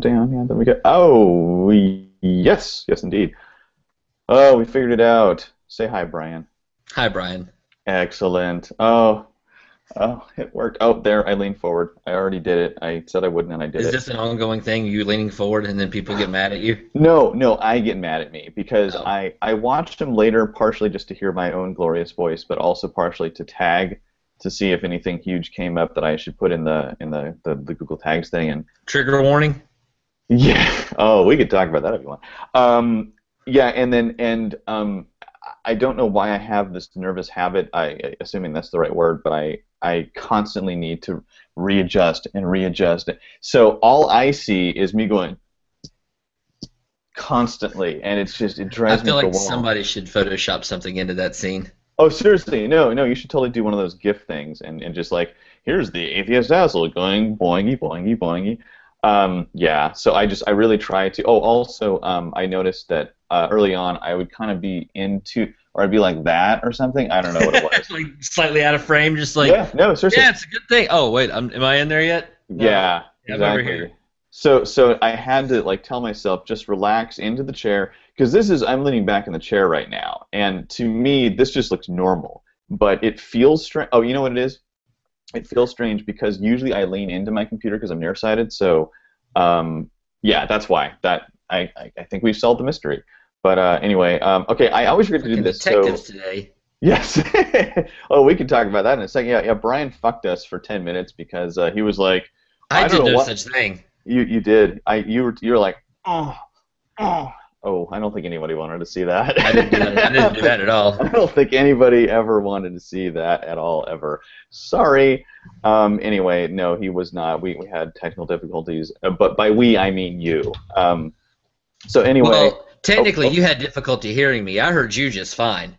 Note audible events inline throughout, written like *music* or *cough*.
down. Yeah, then we go. Oh, yes, yes, indeed. Oh, we figured it out. Say hi, Brian. Hi, Brian. Excellent. Oh, oh, it worked. Oh, there, I leaned forward. I already did it. I said I wouldn't, and I did Is it. this an ongoing thing? You leaning forward and then people get mad at you? *sighs* No, no, I get mad at me because Oh. I, I watched him later partially just to hear my own glorious voice, but also partially to tag to see if anything huge came up that I should put in the in the, the, the Google Tags thing and Trigger warning. Yeah. Oh, we could talk about that if you want. Um, yeah, and then and um, I don't know why I have this nervous habit. I assuming that's the right word, but I I constantly need to readjust and readjust. So all I see is me going constantly, and it's just it I drives feel me like to the wall. somebody should Photoshop something into that scene. Oh, seriously, no, no, you should totally do one of those GIF things and, and just like, here's the atheist asshole going boingy, boingy, boingy. Um, yeah, so I just, I really try to. Oh, also, um, I noticed that uh, early on I would kind of be into, or I'd be like that or something. I don't know what it *laughs* was. like slightly out of frame, just like yeah, no, seriously. yeah, it's a good thing. Oh wait, I'm, am I in there yet? No. Yeah, Yeah, I'm over exactly. here. So so I had to like tell myself just relax into the chair because this is I'm leaning back in the chair right now, and to me this just looks normal, but it feels strange. Oh, you know what it is? It feels strange because usually I lean into my computer because I'm nearsighted. So um, yeah, that's why. That I, I I think we've solved the mystery. But uh, anyway, um, okay, I always forget to do this. So detectives today. Yes. *laughs* oh, we can talk about that in a second. Yeah, yeah. Brian fucked us for ten minutes because uh, he was like, I, I did no what- such thing. you you did. I you were you were like, oh, oh. Oh, I don't think anybody wanted to see that. I didn't do that. I didn't do that at all. *laughs* I don't think anybody ever wanted to see that at all, ever. Sorry. Um, anyway, no, he was not. We, we had technical difficulties, uh, but by we I mean you. Um, so anyway, Well, technically, oh. you had difficulty hearing me. I heard you just fine.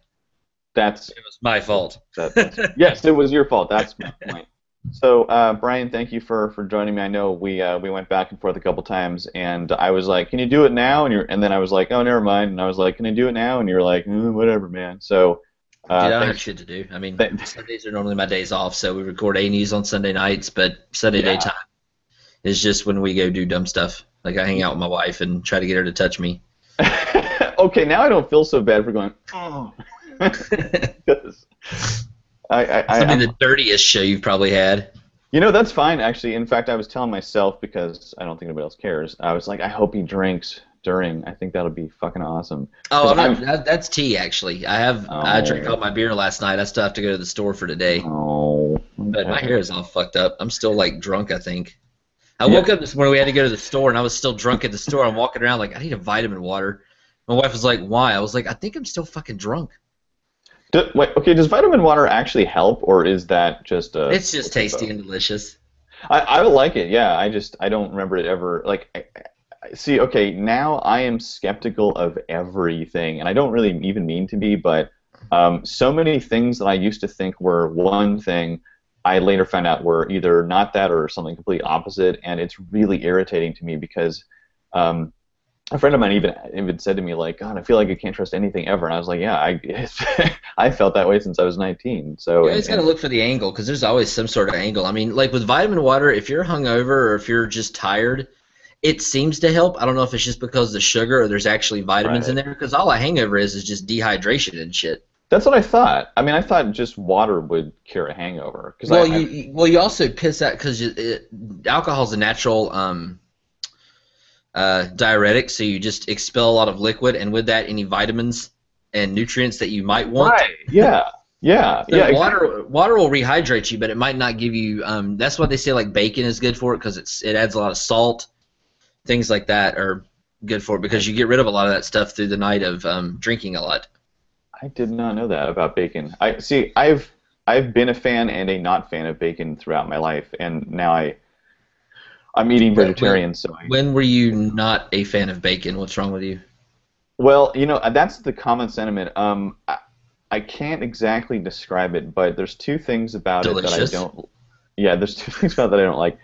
that's It was my fault. that, yes, it was your fault. That's my point. So, uh, Brian, thank you for, for joining me. I know we uh, we went back and forth a couple times, and I was like, "Can you do it now?" And you're, and then I was like, "Oh, never mind." And I was like, "Can I do it now?" And you're like, mm, "Whatever, man." So, uh, Dude, I have shit to do. I mean, *laughs* Sundays are normally my days off, so we record A-News on Sunday nights, but Sunday Yeah. daytime is just when we go do dumb stuff. Like I hang out with my wife and try to get her to touch me. *laughs* okay, now I don't feel so bad for going. Oh. *laughs* I, I, I, Something the dirtiest show you've probably had. You know, that's fine, actually. In fact, I was telling myself, because I don't think anybody else cares, I was like, I hope he drinks during. I think that'll be fucking awesome. Oh, I'm not, that, that's tea actually. I have I Oh. drank all my beer last night. I still have to go to the store for today. Oh. But my hair is all fucked up. I'm still like drunk. I think. I Yeah. woke up this morning. We had to go to the store, and I was still drunk at the store. I'm walking around like I need a vitamin water. My wife was like, "Why?" I was like, "I think I'm still fucking drunk." Do, wait, okay, does vitamin water actually help, or is that just a. It's just tasty and delicious. I, I like it, yeah. I just, I don't remember it ever. Like, I, I, see, okay, now I am skeptical of everything, and I don't really even mean to be, but um, so many things that I used to think were one thing, I later found out were either not that or something completely opposite, and it's really irritating to me because um, a friend of mine even even said to me like, "God, I feel like I can't trust anything ever," and I was like, "Yeah, I *laughs* I felt that way since I was 19." So You always got to look for the angle because there's always some sort of angle. I mean, like with vitamin water, if you're hungover or if you're just tired, it seems to help. I don't know if it's just because of the sugar or there's actually vitamins in there because all a hangover is is just dehydration and shit. That's what I thought. I mean, I thought just water would cure a hangover. Cause Well, I, you you- well you also piss out because alcohol is a natural um, uh, diuretic, so you just expel a lot of liquid, and with that, any vitamins and nutrients that you might want. right? Yeah, yeah, *laughs* So yeah. exactly. water water will rehydrate you, but it might not give you. Um, that's why they say like bacon is good for it because it's it adds a lot of salt, things like that are good for it because you get rid of a lot of that stuff through the night of um, drinking a lot. I did not know that about bacon. I see. I've I've been a fan and a not fan of bacon throughout my life, and now I I'm eating When- vegetarian. So I, When were you not a fan of bacon? What's wrong with you? well, you know, that's the common sentiment. Um, I, I can't exactly describe it, but there's two things about Delicious. it that I don't. Yeah, there's two *laughs* things about that I don't like.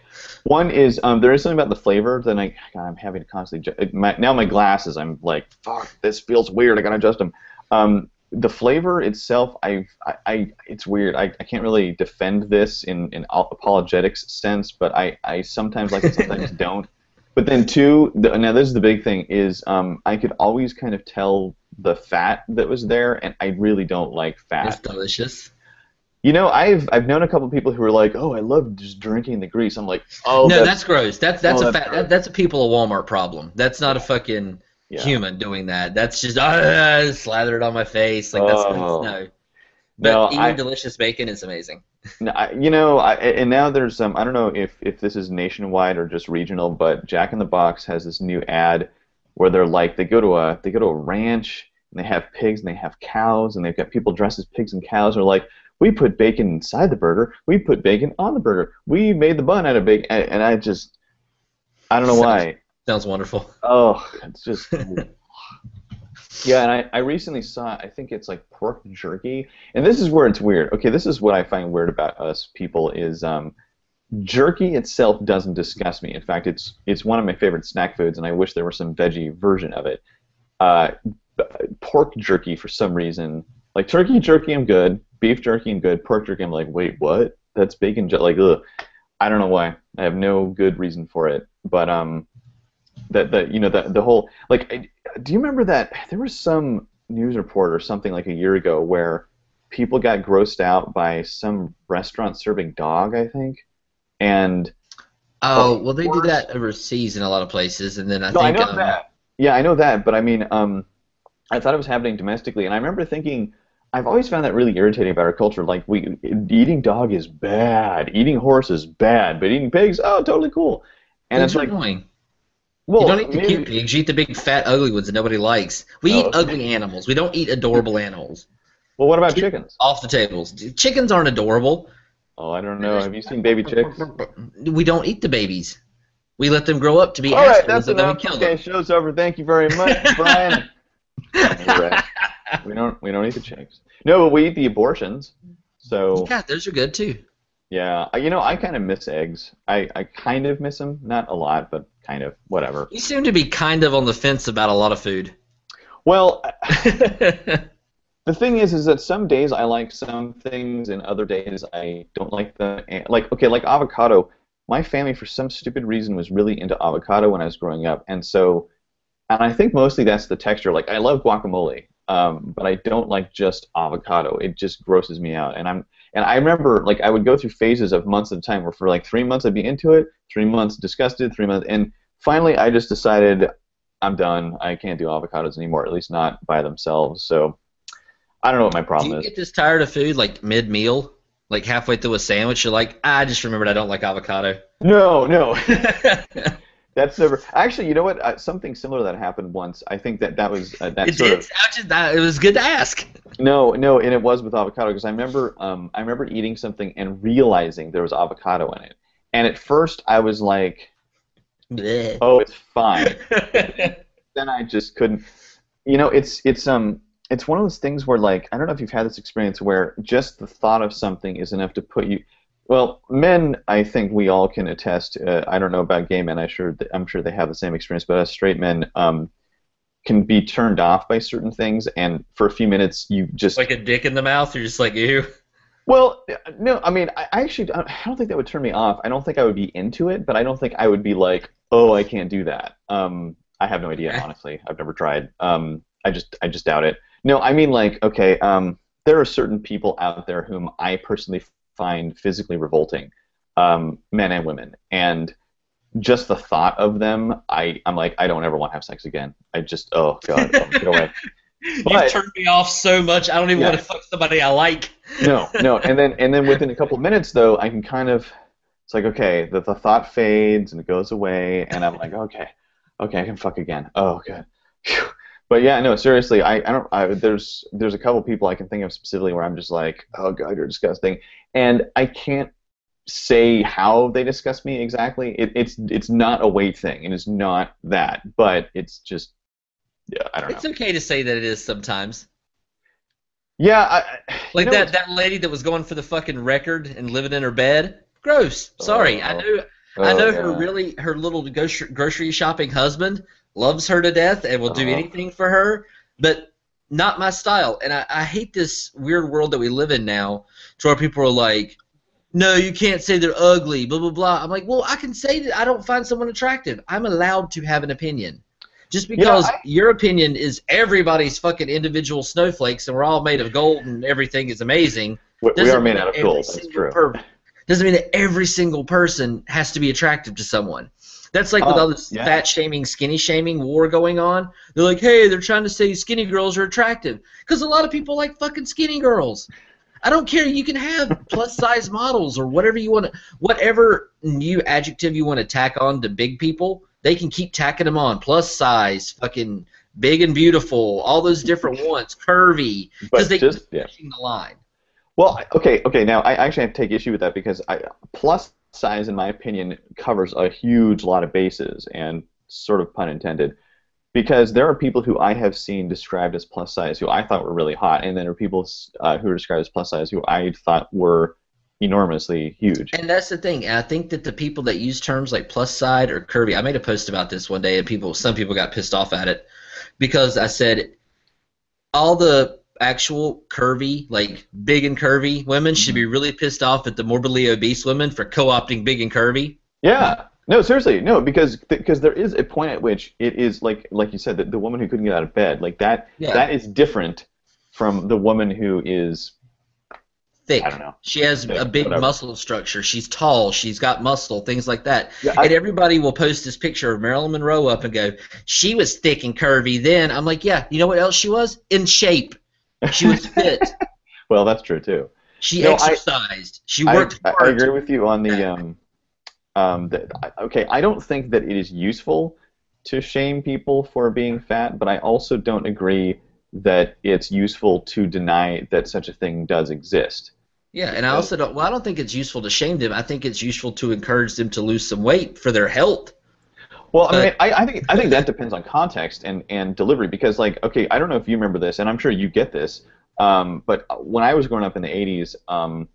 One is um, there is something about the flavor that I God, I'm having to constantly. Ju- my, now my glasses, I'm like, fuck, this feels weird. I gotta adjust them. Um, the flavor itself, I've, I, I, it's weird. I, I can't really defend this in in apologetics sense, but I, I sometimes like it, sometimes *laughs* don't. But then two, the, now this is the big thing is um, I could always kind of tell the fat that was there, and I really don't like fat. It's delicious. You know, I've I've known a couple people who are like, "Oh, I love just drinking the grease." I'm like, "Oh, no, that's, gross. That's that's Oh, a that's fat, that, that's a people of Walmart problem. That's not a fucking yeah. human doing that. That's just uh, slather it on my face. Like that's Oh. no. But No, eating I- delicious bacon is amazing. *laughs* No, I, you know, I, and now there's um, I don't know if if this is nationwide or just regional, but Jack in the Box has this new ad where they're like they go to a they go to a ranch and they have pigs and they have cows and they've got people dressed as pigs and cows and are like we put bacon inside the burger, we put bacon on the burger, we made the bun out of bacon, and, and I just I don't know why. Sounds wonderful. Oh, it's just. *laughs* yeah, and I, I recently saw, I think it's like pork jerky. And this is where it's weird. Okay, this is what I find weird about us people is um, jerky itself doesn't disgust me. In fact, it's it's one of my favorite snack foods, and I wish there were some veggie version of it. Uh, pork jerky, for some reason, like turkey jerky, I'm good. Beef jerky, I'm good. Pork jerky, I'm like, wait, what? That's bacon. Like, ugh. I don't know why. I have no good reason for it. But um, that that you know the the whole like I, do you remember that there was some news report or something like a year ago where people got grossed out by some restaurant serving dog I think? And Oh well, they do that overseas in a lot of places, and then I no I think know um, that. Yeah I know that but I mean um I thought it was happening domestically and I remember thinking I've always found that really irritating about our culture like we eating dog is bad eating horse is bad but eating pigs oh totally cool. And pigs it's like annoying. Well you don't eat the maybe- cute pigs. You eat the big, fat, ugly ones that nobody likes. We Oh, eat okay. ugly animals. We don't eat adorable animals. well what about chickens Off the tables. Chickens aren't adorable. oh I don't know have you seen baby chicks We don't eat the babies. We let them grow up to be All right, that's and then we enough. kill Okay, them. show's over. Thank you very much, *laughs* Brian. Right. We don't we don't eat the chicks. No, but we eat the abortions. So Yeah, those are good too. yeah, you know, I kind of miss eggs. I I kind of miss them, not a lot, but kind of whatever. You seem to be kind of on the fence about a lot of food. Well, *laughs* the thing is, is that some days I like some things, and other days I don't like them. Like okay, like avocado. My family, for some stupid reason, was really into avocado when I was growing up, and so, and I think mostly that's the texture. Like I love guacamole, um, but I don't like just avocado. It just grosses me out, and I'm and I remember like I would go through phases of months at a time where for like three months I'd be into it, three months disgusted, three months, and finally I just decided I'm done. I can't do avocados anymore, at least not by themselves. So I don't know what my problem Do you is. get this tired of food like mid meal? Like halfway through a sandwich, you're like, "Ah, I just remembered I don't like avocado. No, no, *laughs* that's never. Actually, you know what? Uh, something similar that happened once. I think that that was uh, that it sort of. Just, I, it was good to ask. No, no, and it was with avocado because I remember um, I remember eating something and realizing there was avocado in it. And at first I was like, Bleh. "Oh, it's fine." *laughs* then I just couldn't. You know, it's it's um it's one of those things where like I don't know if you've had this experience where just the thought of something is enough to put you. Well, men, I think we all can attest. Uh, I don't know about gay men. I sure I'm sure they have the same experience, but as straight men, um, can be turned off by certain things, and for a few minutes you just like a dick in the mouth. You're just like, ew. well, no, I mean, I I actually I don't think that would turn me off. I don't think I would be into it, but I don't think I would be like, oh, I can't do that. Um, I have no idea, *laughs* honestly. I've never tried. Um, I just I just doubt it. No, I mean like, okay, um, there are certain people out there whom I personally find physically revolting, um, men and women, and just the thought of them, I I'm like, I don't ever want to have sex again. I just, oh god, oh, get away. *laughs* But- You've turned me off so much. I don't even Yeah. want to fuck somebody I like. no, no, and then and then within a couple of minutes though, I can kind of it's like okay, the, the thought fades and it goes away, and I'm like okay, okay, I can fuck again. Oh good. Phew. But yeah, no, seriously, I, I don't. I, there's there's a couple people I can think of specifically where I'm just like, oh god, you're disgusting, and I can't say how they discuss me exactly. It, it's it's not a weight thing, and it's not that, but it's just yeah, I don't know. It's okay to say that it is sometimes. Yeah, I, I- Like that, that lady that was going for the fucking record and living in her bed. Gross. Sorry. I Oh. know I know oh, her really her little grocery grocery shopping husband loves her to death and will do Uh-huh. anything for her, but not my style. And I, I hate this weird world that we live in now to where people are like, no, you can't say they're ugly, blah blah blah. I'm like, well, I can say that I don't find someone attractive. I'm allowed to have an opinion. Just because I- your opinion is everybody's fucking individual snowflakes and we're all made of gold and everything is amazing. We, we doesn't are made out of gold. That's true. per- doesn't mean that every single person has to be attractive to someone. That's like with Oh, all this yeah. fat shaming, skinny shaming war going on. They're like, hey, they're trying to say skinny girls are attractive because a lot of people like fucking skinny girls. I don't care. You can have plus size models or whatever you want to, whatever new adjective you want to tack on to big people. They can keep tacking them on. Plus size, fucking big and beautiful, all those different ones, curvy, because they just keep yeah. pushing the line. Well, okay, okay. Now I actually have to take issue with that because I, plus size, in my opinion, covers a huge lot of bases, and sort of pun intended. Because there are people who I have seen described as plus size who I thought were really hot, and then there are people uh, who are described as plus size who I thought were enormously huge. And that's the thing. I think that the people that use terms like plus side or curvy, I made a post about this one day, and people, some people got pissed off at it because I said all the actual curvy, like big and curvy women should be really pissed off at the morbidly obese women for co-opting big and curvy. Yeah. No, seriously, no, because because there is a point at which it is like like you said that the woman who couldn't get out of bed, like that Yeah. that is different from the woman who is Thick. I don't know. She has Thick, a big whatever. muscle structure. She's tall. She's got muscle. Things like that. Yeah, I- and everybody will post this picture of Marilyn Monroe up and go, "She was thick and curvy then." I'm like, "Yeah, you know what else she was? In shape. She was *laughs* fit. well, that's true too. She No, I- exercised. she worked I, I agree with you on the um um the, I- okay, I don't think that it is useful to shame people for being fat, but I also don't agree that it's useful to deny that such a thing does exist. Yeah, and I also don't. Well, I don't think it's useful to shame them. I think it's useful to encourage them to lose some weight for their health. Well, I mean, I, I think I think that depends on context and, and delivery because, like, okay, I don't know if you remember this, and I'm sure you get this, um, but when I was growing up in the '80s, um,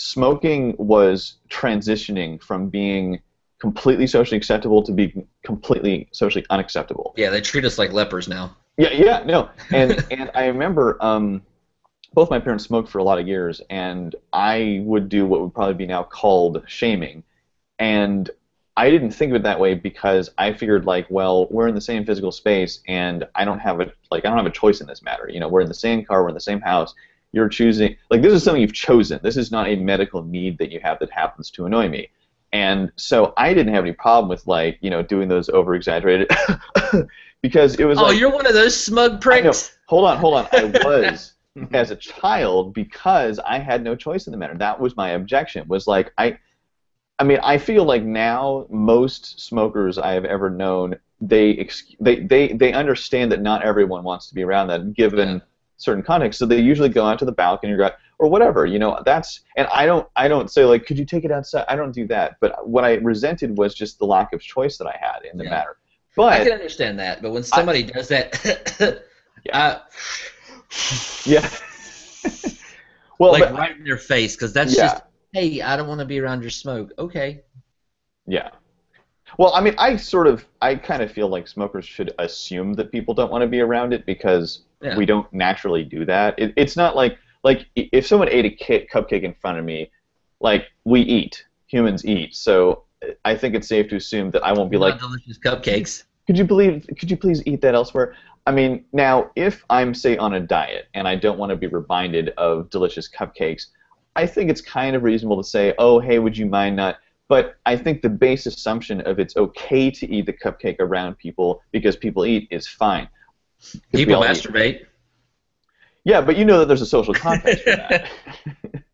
smoking was transitioning from being completely socially acceptable to being completely socially unacceptable. Yeah, they treat us like lepers now. Yeah, yeah, no, and *laughs* and I remember um, both my parents smoked for a lot of years, and I would do what would probably be now called shaming, and I didn't think of it that way because I figured like, well, we're in the same physical space, and I don't have a like I don't have a choice in this matter. You know, we're in the same car, we're in the same house. You're choosing like this is something you've chosen. This is not a medical need that you have that happens to annoy me. And so I didn't have any problem with like you know doing those over exaggerated *laughs* because it was Oh, like you're one of those smug pricks. Hold on, hold on. I *laughs* was *laughs* as a child because I had no choice in the matter. That was my objection. Was like I, I mean, I feel like now most smokers I have ever known they ex- they they they understand that not everyone wants to be around that given. Certain context. So they usually go out to the balcony or or whatever. You know, that's and I don't I don't say like, could you take it outside? I don't do that. But what I resented was just the lack of choice that I had in the Yeah. matter. But I can understand that, but when somebody does that, *laughs* Yeah. I- *laughs* uh, yeah. *laughs* well, like but- right in their face, because that's Yeah. just, hey, I don't want to be around your smoke. Okay. Yeah. Well, I mean, I sort of, I kind of feel like smokers should assume that people don't want to be around it because Yeah. we don't naturally do that. It, it's not like, like if someone ate a ca- cupcake in front of me, like we eat, humans eat. So I think it's safe to assume that I won't be Not like, delicious cupcakes. could you believe? Could you please eat that elsewhere? I mean, now if I'm say on a diet and I don't want to be reminded of delicious cupcakes, I think it's kind of reasonable to say, oh, hey, would you mind not? But I think the base assumption of it's okay to eat the cupcake around people because people eat is fine. People all eat. masturbate. Yeah, but you know that there's a social context for that. *laughs*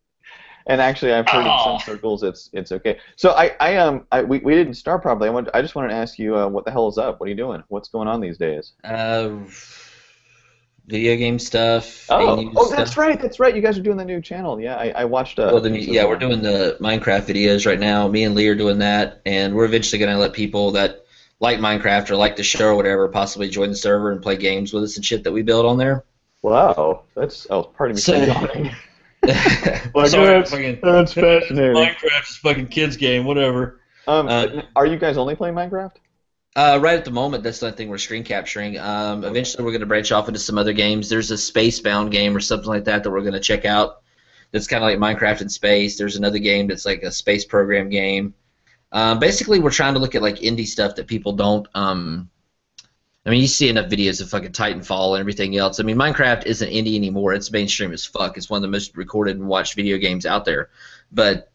and actually, I've heard in Oh. some circles it's it's okay. So I, I um I, we, we didn't start properly. I want I just wanted to ask you uh, what the hell is up? What are you doing? What's going on these days? Uh, video game stuff. Oh, oh, stuff. that's right, that's right. You guys are doing the new channel. Yeah, I, I watched. Uh, Well, the, yeah, we're doing the Minecraft videos right now. Me and Lee are doing that, and we're eventually going to let people that like Minecraft or like the show or whatever possibly join the server and play games with us and shit that we build on there. Wow, that's oh, pardon me. for So- yawning. *laughs* Sorry, that's, fucking- that's fascinating. Minecraft's a fucking kids game, whatever. Um, uh, are you guys only playing Minecraft? Uh, right at the moment, that's the thing we're screen capturing. Um, eventually, we're going to branch off into some other games. There's a Spacebound game or something like that that we're going to check out. that's kind of like Minecraft in space. There's another game that's like a space program game. Um, basically, we're trying to look at like indie stuff that people don't. Um, I mean, you see enough videos of fucking Titanfall and everything else. I mean, Minecraft isn't indie anymore. It's mainstream as fuck. It's one of the most recorded and watched video games out there. But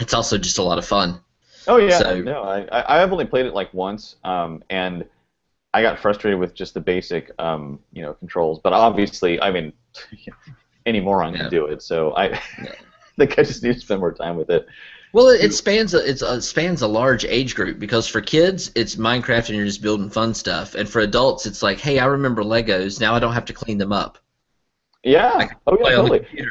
it's also just a lot of fun. Oh yeah, So- no, I I- I've only played it like once, um, and I got frustrated with just the basic, um, you know, controls. But obviously, I mean, *laughs* any moron Yeah. can do it. So I think *laughs* I just need to spend more time with it. Well, it, it spans a, it's a, spans a large age group because for kids it's Minecraft and you're just building fun stuff, and for adults it's like, hey, I remember Legos. Now I don't have to clean them up. Yeah. Oh yeah, Play on the totally.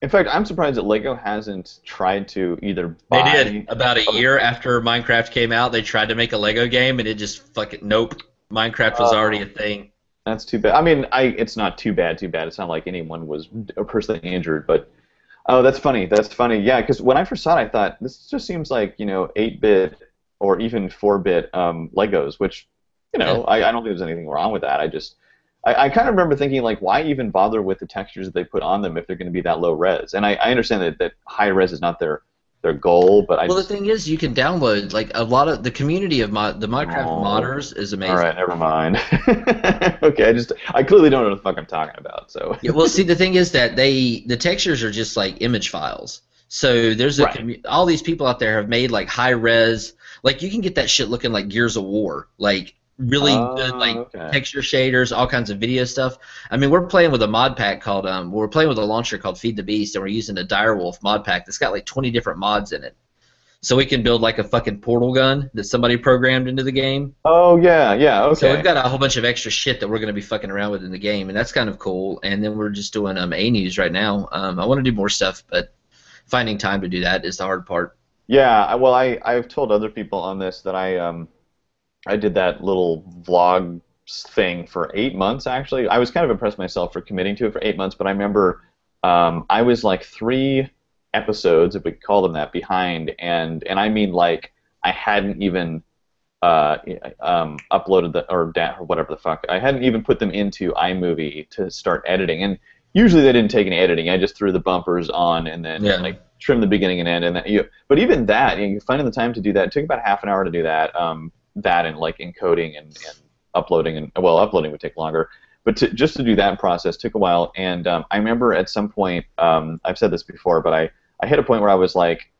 In fact, I'm surprised that Lego hasn't tried to either They did about a year after Minecraft came out. They tried to make a Lego game, and it just fucking nope. Minecraft was Oh. already a oh. thing. That's too bad. I mean, I it's not too bad. Too bad. It's not like anyone was personally injured, but oh, that's funny. That's funny. Yeah, because when I first saw it, I thought this just seems like you know, eight bit or even four bit um, Legos, which you know, I, I don't think there's anything wrong with that. I just I, I kind of remember thinking like, why even bother with the textures that they put on them if they're going to be that low res? And I, I understand that, that high res is not their their goal, but I Well, the thing is, you can download like a lot of the community of my, the Minecraft Oh. modders is amazing. all right, never mind. *laughs* okay, I just I clearly don't know what the fuck I'm talking about. So Yeah, well, see, the *laughs* thing is that they the textures are just like image files. So there's a Right. commu- all these people out there have made like high res, like you can get that shit looking like Gears of War, like really Oh, good like okay. texture shaders, all kinds of video stuff. I mean, we're playing with a mod pack called um, we're playing with a launcher called Feed the Beast, and we're using a Direwolf mod pack that's got like 20 different mods in it. So we can build like a fucking portal gun that somebody programmed into the game. Oh yeah, yeah, okay. So we've got a whole bunch of extra shit that we're going to be fucking around with in the game, and that's kind of cool. And then we're just doing um, A-News right now. Um, I want to do more stuff, but finding time to do that is the hard part. Yeah, well, I I've told other people on this that I um I did that little vlog thing for eight months. Actually, I was kind of impressed myself for committing to it for eight months. But I remember um, I was like three episodes, if we call them that, behind, and and I mean like I hadn't even uh, um, uploaded the or, da- or whatever the fuck. I hadn't even put them into iMovie to start editing, and usually they didn't take any editing. I just threw the bumpers on and then Yeah. like trim the beginning and end, and that you. But even that, you know, finding the time to do that it took about half an hour to do that. Um, that and like encoding and, and uploading and well, uploading would take longer. But to, just to do that process took a while, and um, I remember at some point, um, I've said this before, but I, I hit a point where I was like,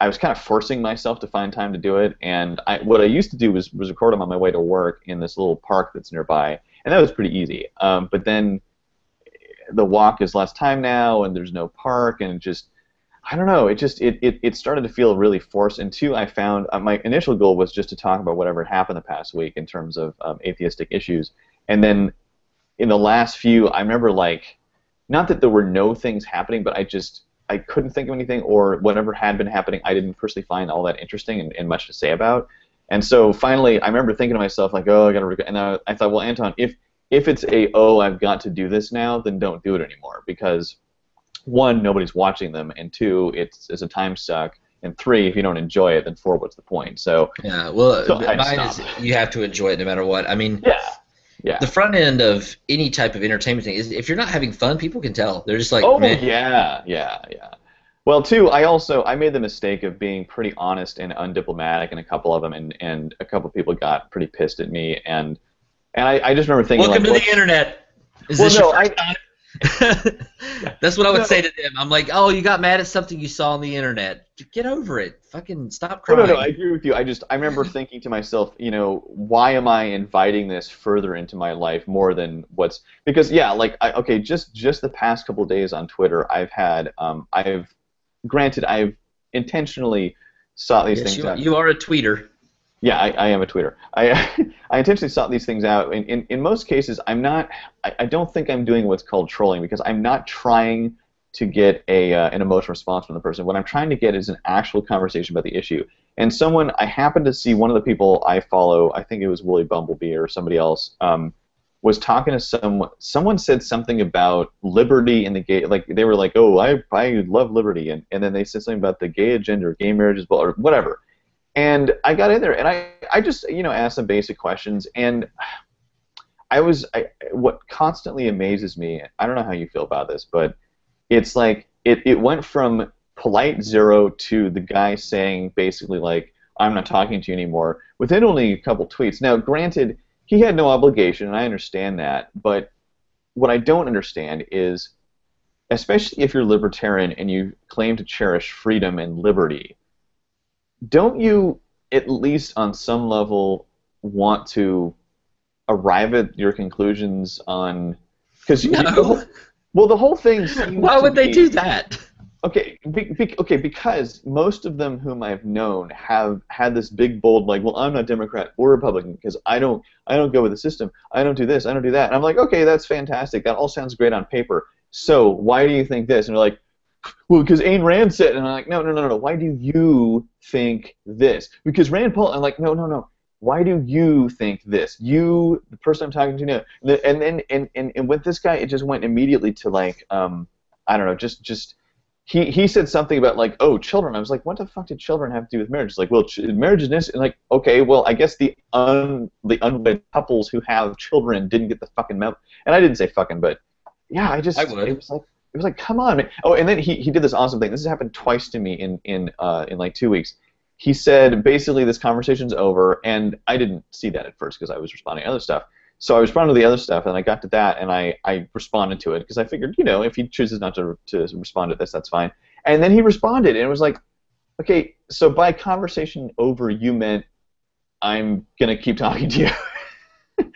I was kind of forcing myself to find time to do it, and I, what I used to do was, was record them on my way to work in this little park that's nearby, and that was pretty easy. Um, but then the walk is less time now, and there's no park, and just I don't know. It just it, it, it started to feel really forced. And two, I found uh, my initial goal was just to talk about whatever had happened the past week in terms of um, atheistic issues. And then in the last few, I remember like not that there were no things happening, but I just I couldn't think of anything, or whatever had been happening, I didn't personally find all that interesting and, and much to say about. And so finally, I remember thinking to myself like, oh, I gotta. And I, I thought, well, Anton, if if it's a oh, I've got to do this now, then don't do it anymore because one, nobody's watching them, and two, it's it's a time suck, and three, if you don't enjoy it, then four, what's the point? So Yeah, well, So mine is you have to enjoy it no matter what. I mean, yeah, yeah. the front end of any type of entertainment thing is if you're not having fun, people can tell. They're just like, oh meh. yeah, yeah, yeah. Well, two, I also I made the mistake of being pretty honest and undiplomatic in a couple of them, and and a couple of people got pretty pissed at me, and and I, I just remember thinking Welcome like, to the internet. Is Well, this no, time? *laughs* That's what I would No. say to them. I'm like, oh, you got mad at something you saw on the internet. Get over it. Fucking stop No, crying. no, no, I agree with you. I just I remember *laughs* thinking to myself, you know, why am I inviting this further into my life more than what's because yeah, like I, okay, just just the past couple of days on Twitter, I've had um, I've granted I've intentionally sought these Yes, things you, out. you are a tweeter. Yeah, I, I am a tweeter. I *laughs* I intentionally sought these things out. In, in, in most cases, I'm not. I, I don't think I'm doing what's called trolling because I'm not trying to get a uh, an emotional response from the person. What I'm trying to get is an actual conversation about the issue. And someone I happened to see one of the people I follow. I think it was Willie Bumblebee or somebody else. Um, was talking to someone. Someone said something about liberty in the gay. Like they were like, "Oh, I I love liberty," and and then they said something about the gay agenda or gay marriages, or whatever. And I got in there, and I, I just, you know, asked some basic questions, and I was, I, what constantly amazes me, I don't know how you feel about this, but it's like it, it went from polite zero to the guy saying basically like I'm not talking to you anymore within only a couple tweets. Now, granted, he had no obligation, and I understand that, but what I don't understand is, especially if you're libertarian and you claim to cherish freedom and liberty, don't you at least on some level want to arrive at your conclusions on because No. well the whole thing *laughs* Why would they do that? Okay, be, be, okay, because most of them whom I've known have had this big bold like, well, I'm not Democrat or Republican because I don't I don't go with the system. I don't do this. I don't do that. And I'm like, okay, that's fantastic. That all sounds great on paper. So why do you think this? And they're like, well, because Ayn Rand said. And I'm like, no, no, no, no. Why do you think this? Because Rand Paul. I'm like, no, no, no. Why do you think this? You, the person I'm talking to now. And then and, and, and with this guy, it just went immediately to like, um, I don't know, just just he he said something about like oh children i was like what the fuck did children have to do with marriage it's like well ch- marriage is this and like okay well i guess the un the unwed couples who have children didn't get the fucking memo and i didn't say fucking but yeah i just I would. it was like it was like come on oh and then he, he did this awesome thing this has happened twice to me in in uh in like two weeks he said basically this conversation's over and i didn't see that at first because i was responding to other stuff so I responded to the other stuff, and I got to that, and I, I responded to it because I figured, you know, if he chooses not to, to respond to this, that's fine. And then he responded, and it was like, okay, so by conversation over, you meant I'm gonna keep talking to you. *laughs*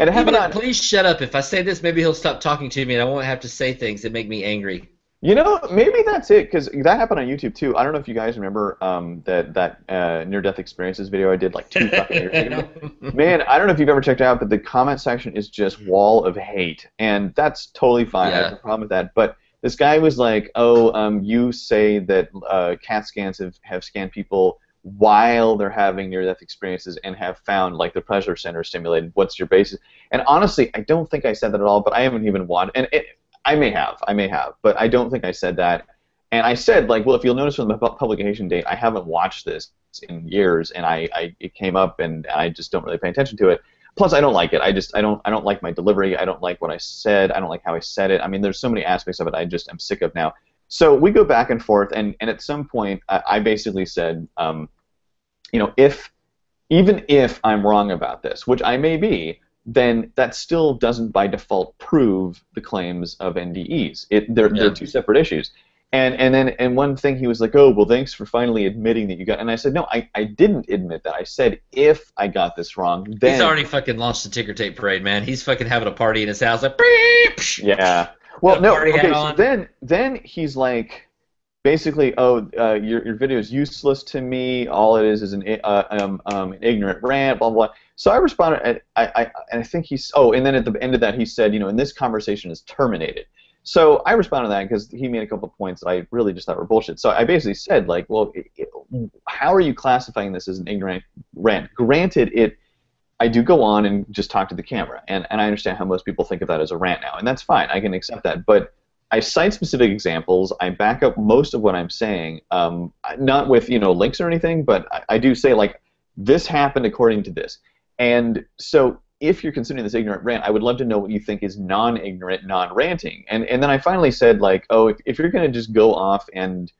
and happened on, Please shut up. If I say this, maybe he'll stop talking to me, and I won't have to say things that make me angry. you know, maybe that's it because that happened on YouTube too. I don't know if you guys remember um, that that uh, near-death experiences video I did like two *laughs* fucking years ago. Man, I don't know if you've ever checked it out, but the comment section is just wall of hate, and that's totally fine. I have no problem with that. But this guy was like, "Oh, um, you say that uh, CAT scans have, have scanned people while they're having near-death experiences and have found like the pleasure center stimulated. What's your basis?" And honestly, I don't think I said that at all. But I haven't even watched, and it, I may have, I may have, but I don't think I said that. And I said, like, well, if you'll notice from the publication date, I haven't watched this in years, and I, I it came up, and I just don't really pay attention to it. Plus, I don't like it. I just I don't I don't like my delivery. I don't like what I said. I don't like how I said it. I mean, there's so many aspects of it. I just am sick of now. So we go back and forth, and, and at some point, I, I basically said, um, you know, if even if I'm wrong about this, which I may be, then that still doesn't by default prove the claims of NDEs. It they're, Yeah. they're two separate issues. And and then and one thing he was like, oh well, thanks for finally admitting that you got. And I said, no, I, I didn't admit that. I said if I got this wrong, then He's already fucking launched the ticker tape parade, man. He's fucking having a party in his house, like. "Beep." Yeah. Well, no. Okay. So then, then he's like, basically, oh, uh, your your video is useless to me. All it is is an uh, um, um, an ignorant rant. Blah blah. blah. So I responded, and I, I and I think he's. Oh, and then at the end of that, he said, you know, and this conversation is terminated. So I responded to that because he made a couple of points that I really just thought were bullshit. So I basically said, like, well, it, it, how are you classifying this as an ignorant rant? Granted, it I do go on and just talk to the camera, and, and I understand how most people think of that as a rant now, and that's fine. I can accept that. But I cite specific examples. I back up most of what I'm saying, um, not with you know links or anything, but I, I do say like this happened according to this. And so if you're considering this ignorant rant, I would love to know what you think is non-ignorant, non-ranting. And and then I finally said like, oh, if, if you're gonna just go off and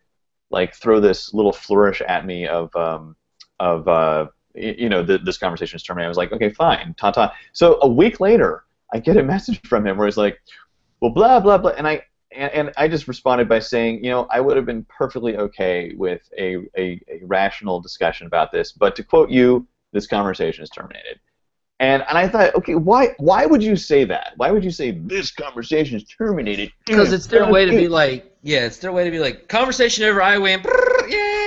like throw this little flourish at me of um, of uh, you know th- this conversation is terminated. I was like, okay, fine, ta ta. So a week later, I get a *laughs* message from him where he's like, well, blah blah blah, and I and, and I just responded by saying, you know, I would have been perfectly okay with a, a, a rational discussion about this, but to quote you, this conversation is terminated. And and I thought, okay, why why would you say that? Why would you say this conversation is terminated? Because it's their way to be like, yeah, it's their way to be like, conversation over, I win, *laughs* yay!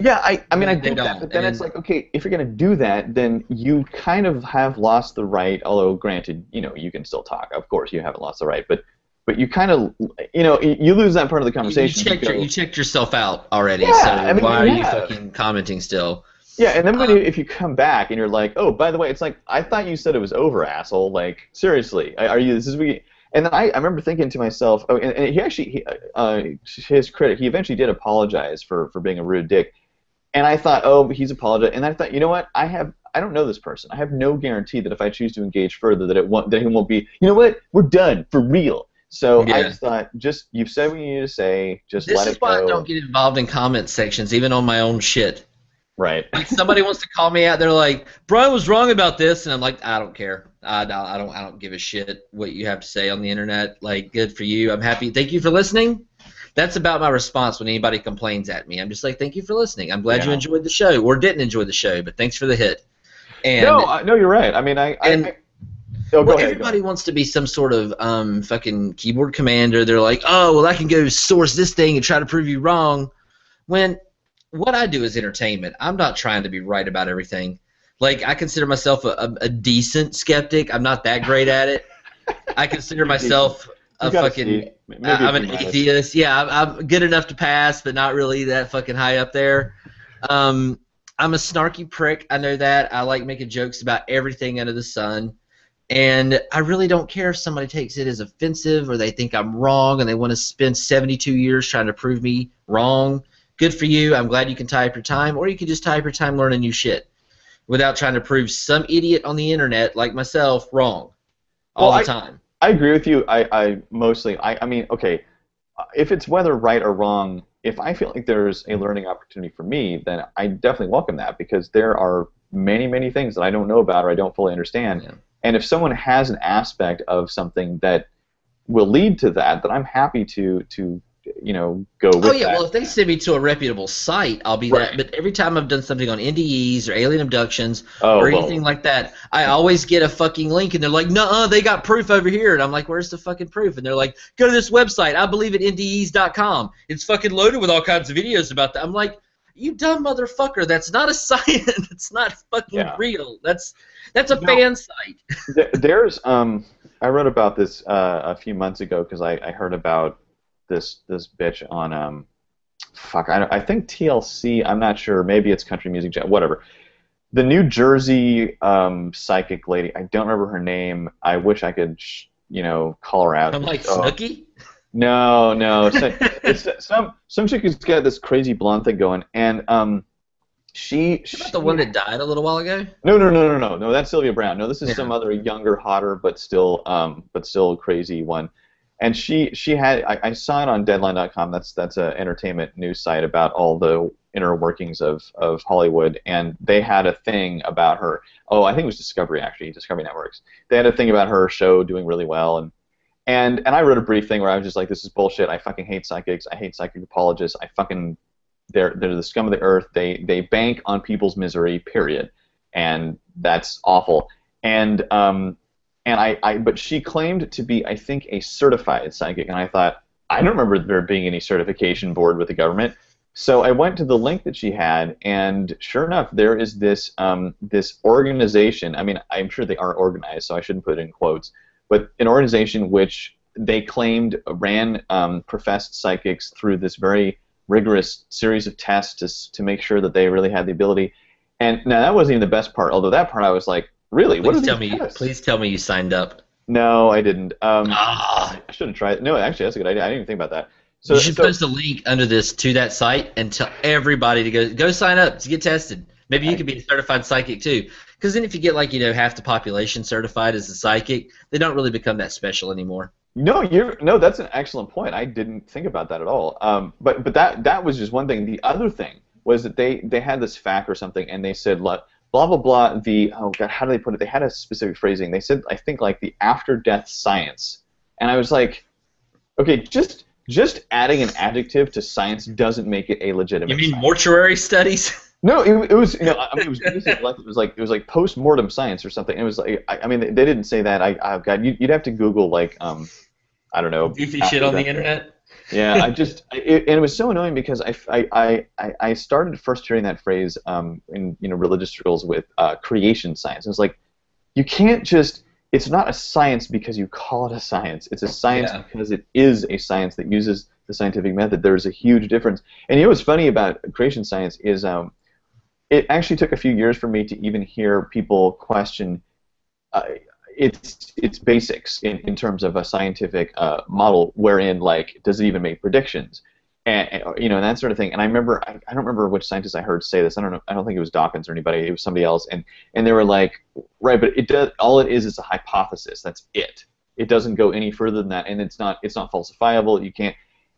Yeah, I, I mean, I get that, but then it's like, okay, if you're going to do that, then you kind of have lost the right. Although, granted, you know, you can still talk. Of course, you haven't lost the right, but but you kind of, you know, you you lose that part of the You, you conversation. checked your, go- you checked yourself out already, Yeah, so I mean, why are you fucking commenting still? yeah, and then when um, you, if you come back and you're like, oh, by the way, it's like I thought you said it was over, asshole. Like seriously, are you? This is we. and then I, I remember thinking to myself, oh, and, and he actually, he, uh, his credit, he eventually did apologize for for being a rude dick. And I thought, oh, he's apologized. And I thought, you know what? I have, I don't know this person. I have no guarantee that if I choose to engage further, that it won't, that he won't be. You know what? We're done for real. So I just thought, just you've said what you need to say. Just This let is it why go. I don't get involved in comment sections, even on my own shit. right. Like somebody wants to call me out, they're like, "Brian was wrong about this," and I'm like, "I don't care. I. I don't. I don't give a shit what you have to say on the internet. Like, good for you. I'm happy. Thank you for listening." That's about my response when anybody complains at me. I'm just like, "Thank you for listening. I'm glad you enjoyed the show, or didn't enjoy the show, but thanks for the hit." And no, I, no, you're right. I mean, I. I, And- I oh, well, ahead. everybody wants to be some sort of um, fucking keyboard commander. They're like, oh, well, I can go source this thing and try to prove you wrong. When what I do is entertainment. I'm not trying to be right about everything. Like, I consider myself a, a, a decent skeptic. I'm not that great at it. *laughs* I consider myself a fucking. see. Maybe I'm an atheist. Yeah, I'm, I'm good enough to pass, but not really that fucking high up there. Um, I'm a snarky prick. I know that. I like making jokes about everything under the sun. And I really don't care if somebody takes it as offensive or they think I'm wrong and they want to spend 72 years trying to prove me wrong. Good for you. I'm glad you can tie up your time, or you can just tie up your time learning new shit without trying to prove some idiot on the internet like myself wrong all Well, the time. I agree with you. I, I mostly, I, I mean, okay, if it's whether right or wrong, if I feel like there's a learning opportunity for me, then I definitely welcome that because there are many, many things that I don't know about or I don't fully understand. Yeah. And if someone has an aspect of something that will lead to that, then I'm happy to, to, you know, go with Oh yeah, that. well if they send me to a reputable site, I'll be Right. that. But every time I've done something on NDEs or alien abductions oh, or well, anything like that, I always get a fucking link, and they're like, "No, they got proof over here," and I'm like, "Where's the fucking proof?" And they're like, "Go to this website. I believe at NDEs.com. It's fucking loaded with all kinds of videos about that." I'm like, "You dumb motherfucker! That's not a *laughs* site. it's not fucking Yeah. real. That's that's a No. fan site." There's um I wrote about this uh, a few months ago because I, I heard about this this bitch on um fuck I, don't- I think TLC I'm not sure maybe it's Country Music whatever the New Jersey um psychic lady I don't remember her name I wish I could sh- you know call her out I'm like, Oh, Snooki. no no so- it's *laughs* some some chick who's got this crazy blonde thing going and um she, Is she the one that died a little while ago? no, no, no, no, no, no. That's Sylvia Browne. No, this is Yeah. some other younger, hotter, but still, um, but still crazy one. And she, she had. I, I saw it on Deadline.com. That's that's an entertainment news site about all the inner workings of of Hollywood. And they had a thing about her. Oh, I think it was Discovery actually, Discovery Networks. They had a thing about her show doing really well. And and and I wrote a brief thing where I was just like, this is bullshit. I fucking hate psychics. I hate psychic apologists. I fucking they're they're the scum of the earth. They they bank on people's misery. Period. And that's awful. And um, and I, I but she claimed to be I think a certified psychic, and I thought I don't remember there being any certification board with the government. So I went to the link that she had, and sure enough, there is this um, this organization. I mean, I'm sure they aren't organized, so I shouldn't put it in quotes, but an organization which they claimed ran um, professed psychics through this very rigorous series of tests to, to make sure that they really had the ability. And now that wasn't even the best part. Although that part I was like, really, what Please these tell me. tests? Please tell me you signed up. No, I didn't. Um, Ah. I shouldn't try It. No, actually, that's a good idea. I didn't even think about that. So, you should so post a link under this to that site and tell everybody to go go sign up to get tested. Maybe you could be a certified psychic too. Because then if you get like you know half the population certified as a psychic, they don't really become that special anymore. no, you're no. That's an excellent point. I didn't think about that at all. Um, but but that that was just one thing. The other thing was that they they had this fact or something, and they said like blah blah blah. The oh god, how do they put it? They had a specific phrasing. They said I think like the after death science, and I was like, okay, just just adding an adjective to science doesn't make it a legitimate. You mean science. mortuary studies? *laughs* No, it, it was. You know, *laughs* I mean, it was it was like it was like post mortem science or something. It was like I, I mean, they, they didn't say that. I, I've got you, you'd have to Google like um, I don't know. Goofy shit on the internet. Yeah, I *laughs* just it, and it was so annoying because I, I, I, I started first hearing that phrase um, in you know religious circles with uh, creation science. It was like you can't just. It's not a science because you call it a science. It's a science Yeah. because it is a science that uses the scientific method. There's a huge difference. And you know what's funny about creation science is um, it actually took a few years for me to even hear people question uh, its its basics in, in terms of a scientific uh, model, wherein like does it even make predictions, and you know and that sort of thing. And I remember I, I don't remember which scientist I heard say this. I don't know. I don't think it was Dawkins or anybody. It was somebody else, and and they were like, right, but it does all it is is a hypothesis. That's it. it doesn't go any further than that, and it's not it's not falsifiable. You can't.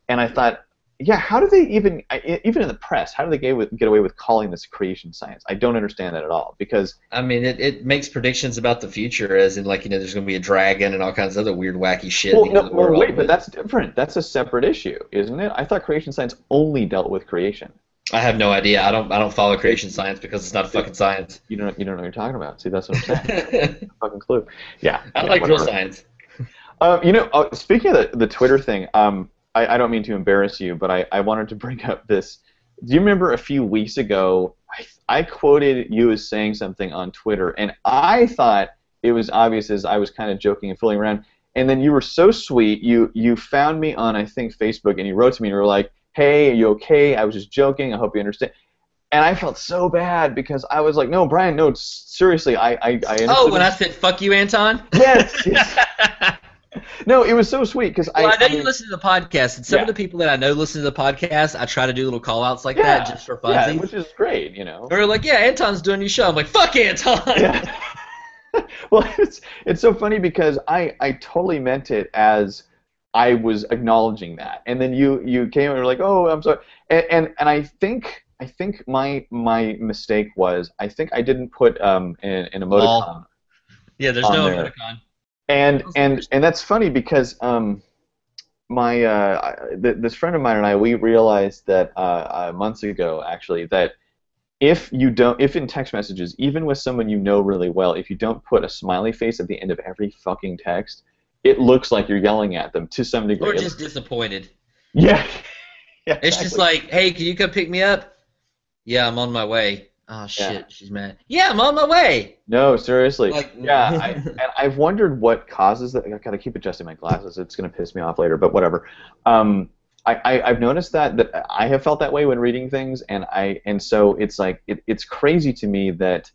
And I thought, yeah, how do they even even in the press? How do they get away with calling this creation science? I don't understand that at all because I mean, it, it makes predictions about the future, as in like you know, there's going to be a dragon and all kinds of other weird, wacky shit. well, no, well, wait, but that's different. That's a separate issue, isn't it? I thought creation science only dealt with creation. I have no idea. I don't I don't follow creation science because it's not a fucking science. You don't you don't know what you're talking about. See, that's what I'm saying. *laughs* I fucking clue. Yeah. yeah, like real science. Um, you know, uh, speaking of the, the Twitter thing, um, I, I don't mean to embarrass you, but I, I wanted to bring up this. Do you remember a few weeks ago, I, I quoted you as saying something on Twitter, and I thought it was obvious as I was kind of joking and fooling around. And then you were so sweet. You you found me on I think Facebook, and you wrote to me, and you were like, "Hey, are you okay? I was just joking. I hope you understand." And I felt so bad because I was like, "No, Brian, no, seriously, I I, I Oh, when I said "fuck you, Anton." yes, yes. *laughs* *laughs* no, it was so sweet because Well, I, I, know I you listen to the podcast, and some Yeah. of the people that I know listen to the podcast, I try to do little call outs like Yeah, that just for yeah, funsies. which is great, you know. Or like, yeah, Anton's doing your show. I'm like, fuck Anton. Yeah. *laughs* well, *laughs* it's it's so funny because I I totally meant it as I was acknowledging that, and then you you came and were like, oh, I'm sorry, and and, and I think. I think my my mistake was I think I didn't put um an, an emoticon. Yeah, there's no there. emoticon. And and and that's funny because um my uh th- this friend of mine and I we realized that uh, uh months ago actually that if you don't if in text messages even with someone you know really well if you don't put a smiley face at the end of every fucking text it looks like you're yelling at them to some degree Or just disappointed. yeah *laughs* yeah It's just like, hey, can you come pick me up? Yeah, I'm on my way. Oh shit, Yeah. she's mad. Yeah, I'm on my way. no seriously Like, yeah I, *laughs* and I've wondered what causes that I gotta keep adjusting my glasses it's gonna piss me off later but whatever um I, I, I've noticed that that I have felt that way when reading things, and I and so it's like it, it's crazy to me that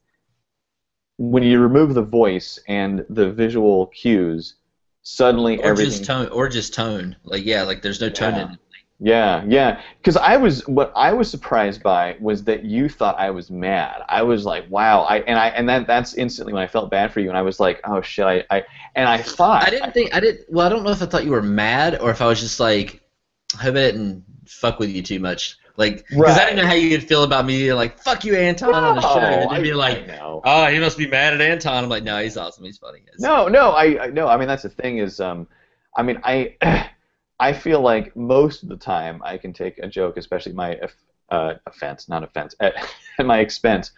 when you remove the voice and the visual cues, suddenly or everything. just tone, or just tone. Like yeah, like there's no tone Yeah. in it. Yeah, yeah. Because I was what I was surprised by was that you thought I was mad. I was like, wow. I and I and that that's instantly when I felt bad for you, and I was like, oh shit. I, I and I thought I didn't think I did. Well, I don't know if I thought you were mad or if I was just like, I hope I didn't fuck with you too much. Like, because I didn't know how you'd feel about me being like, fuck you, Anton, on the show, and I'd be like, oh, he must be mad at Anton. I'm like, no, he's awesome. He's funny. It's- No, no, I, I no. I mean, that's the thing is, um, I mean, I, *clears throat* I feel like most of the time I can take a joke, especially my uh, offense, not offense, at, *laughs* my expense.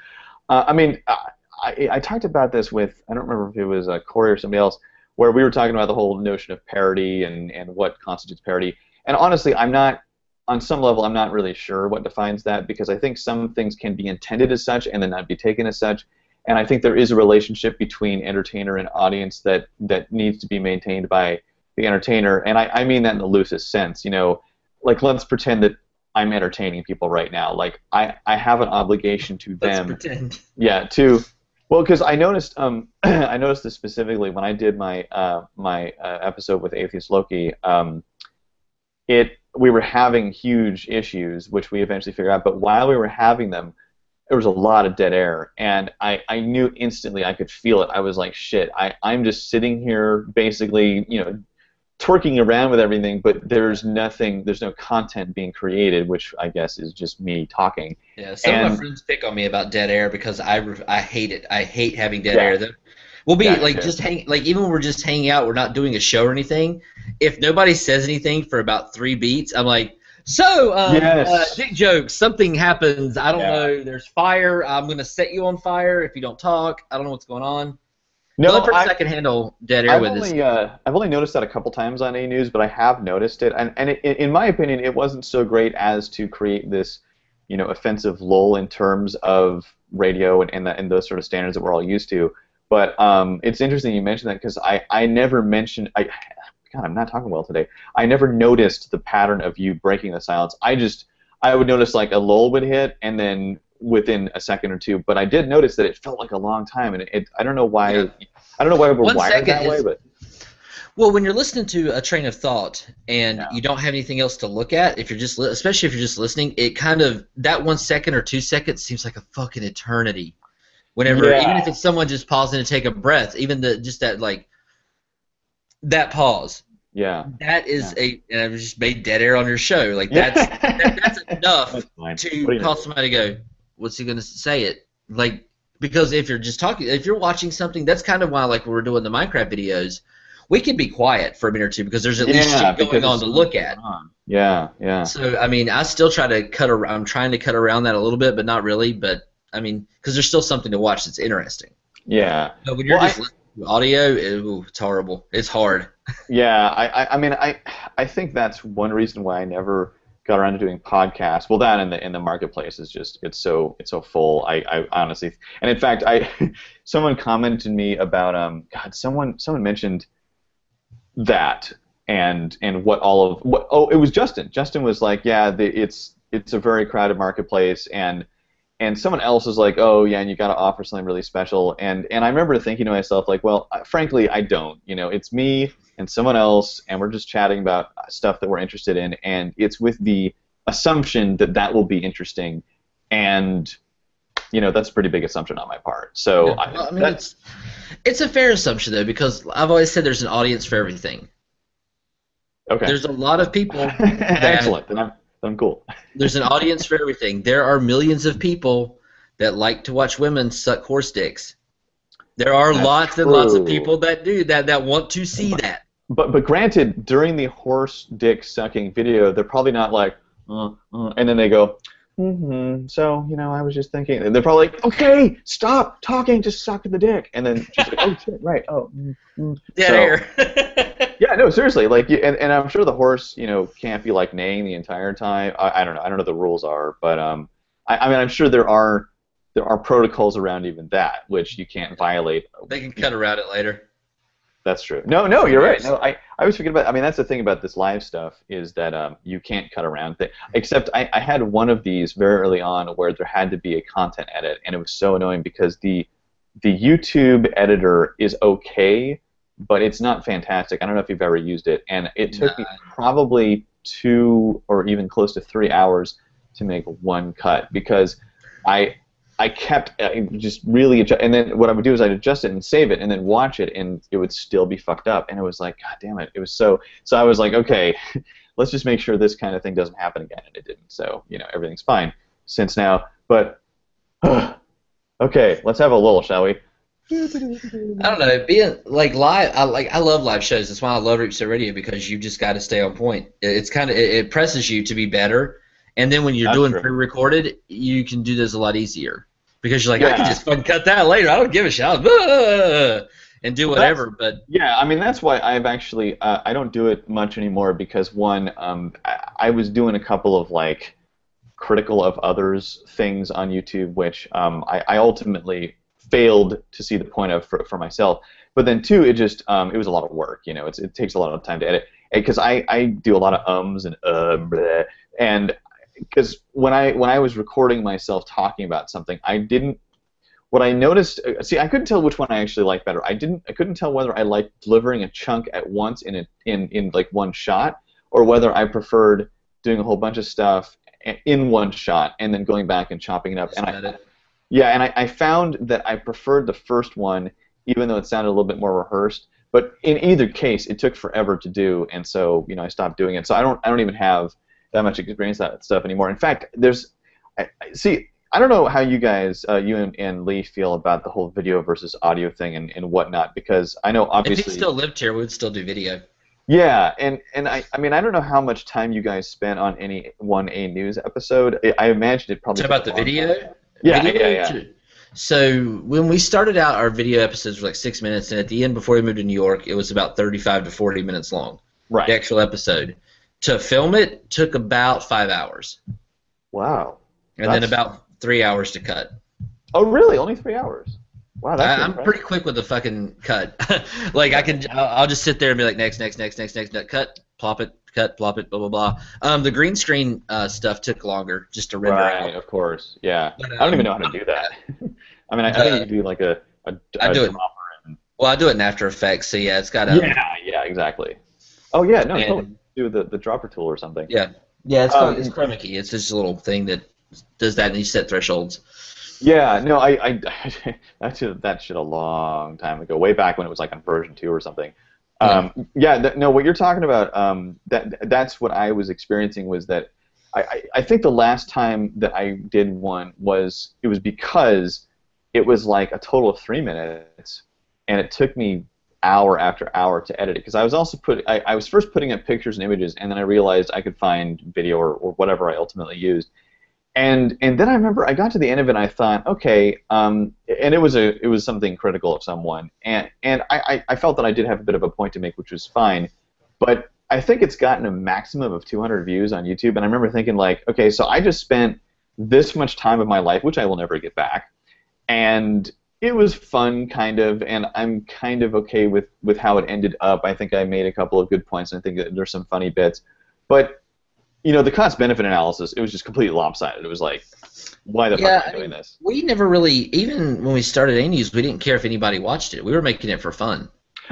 Uh, I mean, I, I, I talked about this with I don't remember if it was uh, Corey or somebody else, where we were talking about the whole notion of parody and and what constitutes parody. And honestly, I'm not. On some level, I'm not really sure what defines that because I think some things can be intended as such and then not be taken as such and I think there is a relationship between entertainer and audience that that needs to be maintained by the entertainer, and I, I mean that in the loosest sense. You know, like let's pretend that I'm entertaining people right now. Like I, I have an obligation to Let's them. pretend. Yeah, to well, because I noticed um *clears throat* I noticed this specifically when I did my uh my uh, episode with Atheist Loki. Um, it we were having huge issues, which we eventually figured out. But while we were having them, there was a lot of dead air, and I I knew instantly I could feel it. I was like, shit, I I'm just sitting here basically, you know. Twerking around with everything, but there's nothing, there's no content being created, which I guess is just me talking. Yeah, some of my friends pick on me about dead air because I, re- I hate it. I hate having dead Yeah. air. Though. We'll be Yeah, like just hang like even when we're just hanging out, we're not doing a show or anything. If nobody says anything for about three beats, I'm like, so um, Yes. uh, dick jokes. Something happens. I don't Yeah. know. There's fire. I'm gonna set you on fire if you don't talk. I don't know what's going on. No, the only person I- can handle dead air I've with is only uh, I've only noticed that a couple times on A News, but I have noticed it, and and it, in my opinion, it wasn't so great as to create this, you know, offensive lull in terms of radio and and, the, and those sort of standards that we're all used to. But um, it's interesting you mentioned that because I I never mentioned I. God, I'm not talking well today. I never noticed the pattern of you breaking the silence. I just I would notice like a lull would hit, and then within a second or two. But I did notice that it felt like a long time, and it, it I don't know why. Yeah. I don't know why we're One wired that way, but Well, when you're listening to a train of thought and Yeah. you don't have anything else to look at, if you're just, li- especially if you're just listening, it kind of that one second or two seconds seems like a fucking eternity. Whenever, Yeah. even if it's someone just pausing to take a breath, even the just that like that pause. Yeah. That is a, and I just made dead air on your show. Like that's *laughs* that, that's enough That's to What do you know? cause somebody to go, what's he gonna say it? Like because if you're just talking, if you're watching something, that's kind of why like we're doing the Minecraft videos, we can be quiet for a minute or two because there's at least shit going on to look at. on. Yeah, yeah. So I mean, I still try to cut around. I'm trying to cut around that a little bit, but not really. But I mean, because there's still something to watch that's interesting. Yeah. But when you're Well, just listening to audio, ooh, it's horrible. It's hard. *laughs* Yeah, I, I, I mean, I, I think that's one reason why I never got around to doing podcasts. Well, that and the in the marketplace is just it's so it's so full. I, I honestly, and in fact, I *laughs* someone commented me about um God, someone someone mentioned that and and what all of what oh it was Justin. Justin was like, yeah, the, it's it's a very crowded marketplace and. And someone else is like, "Oh yeah, and you got to offer something really special." And and I remember thinking to myself, like, "Well, frankly, I don't. You know, it's me and someone else, and we're just chatting about stuff that we're interested in, and it's with the assumption that that will be interesting, and you know that's a pretty big assumption on my part. So Yeah. I, Well, I mean, that's it's it's a fair assumption though because I've always said there's an audience for everything. okay. There's a lot of people. *laughs* Excellent. Then I'm, I'm cool. *laughs* There's an audience for everything. There are millions of people that like to watch women suck horse dicks. There are That's lots and lots of people that do that that want to see that. But but granted, during the horse dick sucking video, they're probably not like, uh, uh, and then they go, mm-hmm. So you know, I was just thinking. And they're probably like, okay, stop talking, just suck the dick, and then she's like, oh shit, right, oh. mm, mm. Dead So- air. *laughs* Yeah, no, seriously, like, and, and I'm sure the horse, you know, can't be like neighing the entire time. I, I don't know, I don't know what the rules are, but um, I, I mean, I'm sure there are there are protocols around even that which you can't violate. they can cut around it later. That's true. No, no, you're right. No, I, I was forget about. I mean, that's the thing about this live stuff is that um, you can't cut around things. Except I, I had one of these very early on where there had to be a content edit, and it was so annoying because the the YouTube editor is okay, but it's not fantastic. I don't know if you've ever used it, and it took me probably two or even close to three hours to make one cut because I I kept uh, just really adjust, and then what I would do is I'd adjust it and save it, and then watch it, and it would still be fucked up, and it was like, God damn it, it was so. So I was like, okay, *laughs* let's just make sure this kind of thing doesn't happen again, and it didn't. So you know everything's fine since now. But *sighs* okay, let's have a lull, shall we? I don't know. Being like live, I like I love live shows. That's why I love Reach Radio because you just got to stay on point. It- It's kind of it, it presses you to be better, and then when you're That's doing true. pre-recorded, you can do this a lot easier because you're like, I can just fucking cut that later. I don't give a shit, I'll- and do whatever. But Yeah, I mean that's why I've actually uh, I don't do it much anymore because one, um, I, I was doing a couple of like critical of others things on YouTube, which um, I, I ultimately failed to see the point of for, for myself. But then two, it just um, it was a lot of work. You know, it's, it takes a lot of time to edit because I, I do a lot of ums and uh, bleh, and because when I when I was recording myself talking about something, I didn't. What I noticed, uh, see, I couldn't tell which one I actually liked better. I didn't, I couldn't tell whether I liked delivering a chunk at once in a, in in like one shot, or whether I preferred doing a whole bunch of stuff in one shot and then going back and chopping it up. just And I, edit. yeah, and I, I found that I preferred the first one, even though it sounded a little bit more rehearsed. But in either case, it took forever to do, and so you know I stopped doing it. So I don't I don't even have that much experience that stuff anymore. In fact, there's I, I- see I don't know how you guys uh, you and, and Lee feel about the whole video versus audio thing and, and whatnot because I know obviously. if he still lived here, we would still do video. yeah, and and I, I mean I don't know how much time you guys spent on any one A news episode. I, I imagine it probably about the video. Yeah, Video yeah, yeah. too. So when we started out, our video episodes were like six minutes, and at the end, before we moved to New York, it was about thirty-five to forty minutes long. Right. The actual episode. To film it took about five hours, Wow. and then about three hours to cut. Oh, really? Only three hours? Wow, that's I, I'm pretty quick with the fucking cut. *laughs* like I can, I'll, just sit there and be like, next, next, next, next, next, next, cut, plop it, cut, plop it, blah blah blah. Um, the green screen uh, stuff took longer just to render Right, out. of course. Yeah. But, I don't even know um, how to do that. *laughs* *laughs* I mean, I, I think uh, you do like a, a, I a do it. and Well, I do it in After Effects, so yeah, it's got a yeah, yeah, exactly. Oh yeah, no, And- totally. Do the, the dropper tool or something. Yeah. Yeah, it's Um, it's chroma key. It's just a little thing that does that and you set thresholds. Yeah, no, I, I *laughs* that did that shit a long time ago, way back when it was like on version two or something. Um, yeah, th- no, what you're talking about, um, that that's what I was experiencing was that I, I, I think the last time that I did one was it was because it was like a total of three minutes, and it took me hour after hour to edit it because I was also put I, I was first putting up pictures and images, and then I realized I could find video or, or whatever I ultimately used, and and then I remember I got to the end of it and I thought, okay, um, and it was a it was something critical of someone, and and I, I felt that I did have a bit of a point to make, which was fine, but I think it's gotten a maximum of 200 views on YouTube, and I remember thinking like, okay, so I just spent this much time of my life, which I will never get back, and it was fun, kind of, and I'm kind of okay with with how it ended up. I think I made a couple of good points, and I think that there's some funny bits, but you know, the cost benefit analysis, it was just completely lopsided. It was like, why the Yeah, fuck am I I doing this? We never really, even when we started A News, we didn't care if anybody watched it. We were making it for fun.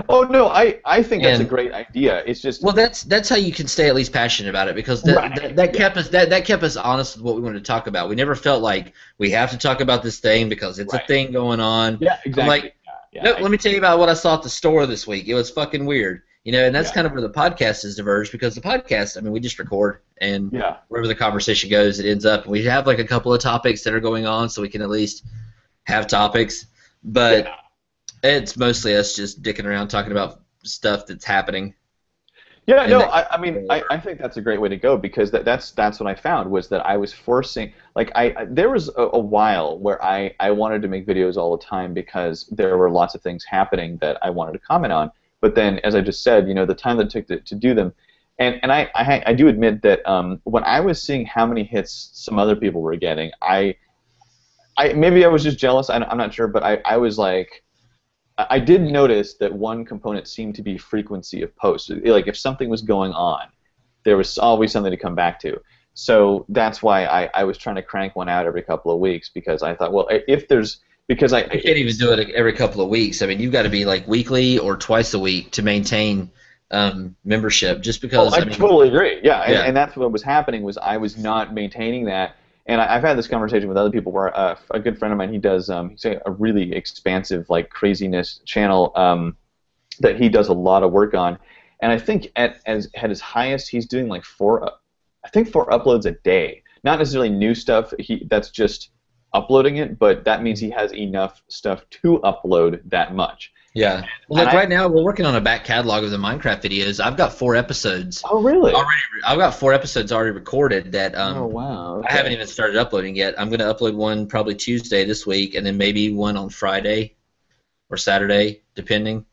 Oh no, I, I think that's a great idea. It's just Well, that's that's how you can stay at least passionate about it because that, Right, that, that kept us that, that kept us honest with what we wanted to talk about. We never felt like we have to talk about this thing because it's Right. a thing going on. yeah, exactly. like, yeah, no, I- let me tell you about what I saw at the store this week. It was fucking weird, you know, and that's Yeah. kind of where the podcast is diverged because the podcast, I mean, we just record and yeah, wherever the conversation goes, it ends up. We have like a couple of topics that are going on, so we can at least have topics. But yeah. It's mostly us just dicking around talking about stuff that's happening. Yeah, no, I, I mean, I, I think that's a great way to go because that, that's that's what I found was that I was forcing, like, I, I there was a, a while where I, I wanted to make videos all the time because there were lots of things happening that I wanted to comment on. But then, as I just said, you know, the time that it took to, to do them, and and I, I I do admit that um, when I was seeing how many hits some other people were getting, I, I maybe I was just jealous. I, I'm not sure, but I, I was like. I I did notice that one component seemed to be frequency of posts. Like if something was going on, there was always something to come back to. So that's why I, I was trying to crank one out every couple of weeks because I thought, well, if there's because I You can't even do it every couple of weeks. I mean, you've got to be like weekly or twice a week to maintain um, membership. Just Oh, because I, I mean, totally agree. Yeah, and, Yeah. and that's what was happening was I was not maintaining that. And I, I've had this conversation with other people where uh, a good friend of mine, he does um, he's a a really expansive like craziness channel um, that he does a lot of work on. And I think at as at his highest, he's doing like four, uh, I think four uploads a day. Not necessarily new stuff. He that's just uploading it, but that means he has enough stuff to upload that much. Yeah. Well, like I- right now, we're working on a back catalog of the Minecraft videos. I've got four episodes Oh, really? already. I've got four episodes already recorded that um, oh, wow. I haven't even started uploading yet. I'm going to upload one probably Tuesday this week, and then maybe one on Friday or Saturday, depending.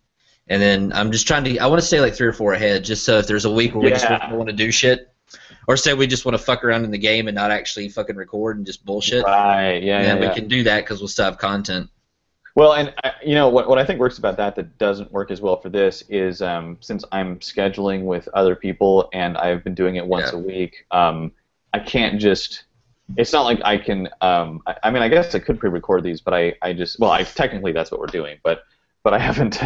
And then I'm just trying to. I want to stay like three or four ahead, just so if there's a week where we just want to do shit, or say we just want to fuck around in the game and not actually fucking record and just bullshit, Right. Yeah. then yeah, we yeah. can do that because we'll still have content. Well, and you know what, what I think works about that that doesn't work as well for this is um, since I'm scheduling with other people and I've been doing it once Yeah. a week, um, I can't just. It's not like I can. Um, I, I mean, I guess I could pre-record these, but I, I just well, I technically that's what we're doing, but but I *laughs* haven't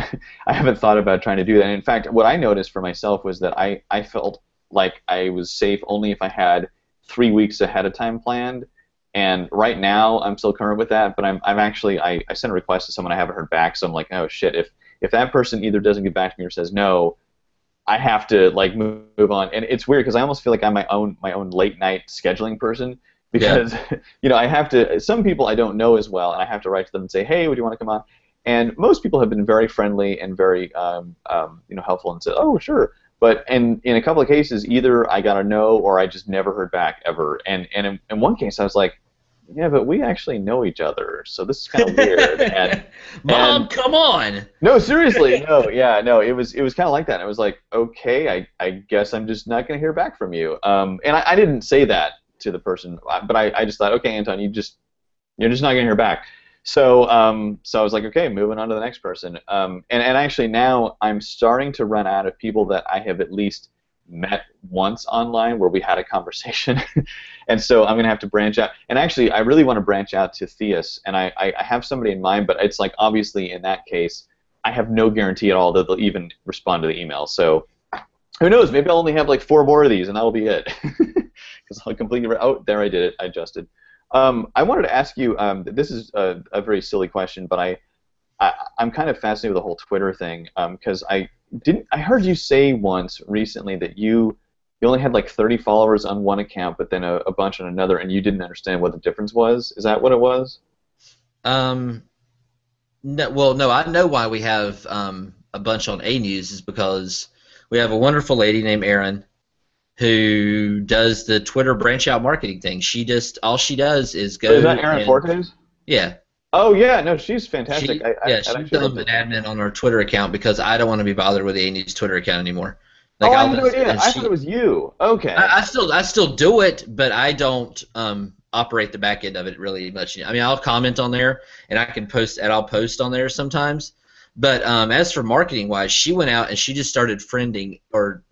I haven't thought about trying to do that. And in fact, what I noticed for myself was that I I felt like I was safe only if I had three weeks ahead of time planned. And right now, I'm still current with that, but I'm, I'm actually I, I sent a request to someone I haven't heard back, so I'm like, oh shit, if if that person either doesn't get back to me or says no, I have to like move, move on. And it's weird because I almost feel like I'm my own my own late night scheduling person because *laughs* you know I have to. Some people I don't know as well, and I have to write to them and say, hey, would you want to come on? And most people have been very friendly and very um, um, you know helpful and said, oh sure. But in, in a couple of cases, either I got a no or I just never heard back ever. And and in, in one case, I was like, yeah, but we actually know each other, so this is kind of weird. *laughs* and Mom, and- come on. no, seriously, *laughs* no, yeah, no, it was it was kind of like that. It was like, okay, I, I guess I'm just not gonna hear back from you. Um, and I, I didn't say that to the person, uh, but I, I just thought, okay, Anton, you just you're just not gonna hear back. So um, so I was like, okay, moving on to the next person. Um, and and actually now I'm starting to run out of people that I have at least met once online where we had a conversation, *laughs* and so I'm gonna have to branch out. And actually, I really want to branch out to Theus, and I, I, I have somebody in mind, but it's like obviously in that case, I have no guarantee at all that they'll even respond to the email. So who knows? Maybe I'll only have like four more of these, and that will be it. *laughs* Because I'll completely. Re- oh, there I did it. I adjusted. Um, I wanted to ask you. Um, this is a, a very silly question, but I, I I'm kind of fascinated with the whole Twitter thing because I didn't I heard you say once recently that you you only had like 30 followers on one account, but then a, a bunch on another, and you didn't understand what the difference was. Is that what it was? Um, no, well, no, I know why we have um, a bunch on A News is because we have a wonderful lady named Erin who does the Twitter branch out marketing thing. She just all she does is go. Is that Erin Fortes? Yeah, Oh yeah, no, she's fantastic. She, I, I, yeah, she's done an admin on our Twitter account because I don't want to be bothered with the A News Twitter account anymore. oh, I I'll had no idea. I she- thought it was you. Okay. I, I still I still do it, but I don't um, operate the back end of it really much. I mean, I'll comment on there and I can post and I'll post on there sometimes. But um, as for marketing wise, she went out and she just started friending or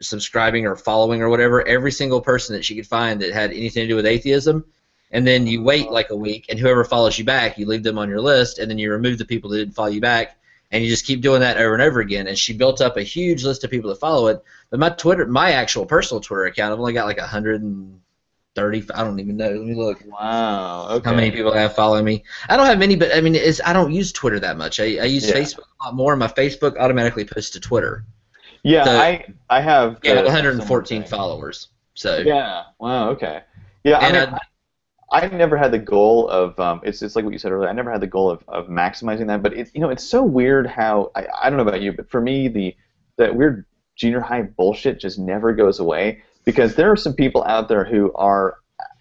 subscribing or following or whatever every single person that she could find that had anything to do with atheism. And then you wait like a week, and whoever follows you back, you leave them on your list, and then you remove the people that didn't follow you back, and you just keep doing that over and over again. And she built up a huge list of people that follow it. But my Twitter, my actual personal Twitter account, I've only got like 130. I don't even know. Let me look. wow. Okay. How many people have following me? I don't have many, but I mean, it's, I don't use Twitter that much. I, I use Yeah. Facebook a lot more. My Facebook automatically posts to Twitter. Yeah, So- I I have. Yeah, uh, 114 followers. So Yeah. Wow. Okay. Yeah. And I mean, I've never had the goal of um, it's it's like what you said earlier. I never had the goal of, of maximizing that, but it, you know it's so weird how I, I don't know about you, but for me the that weird junior high bullshit just never goes away because there are some people out there who are,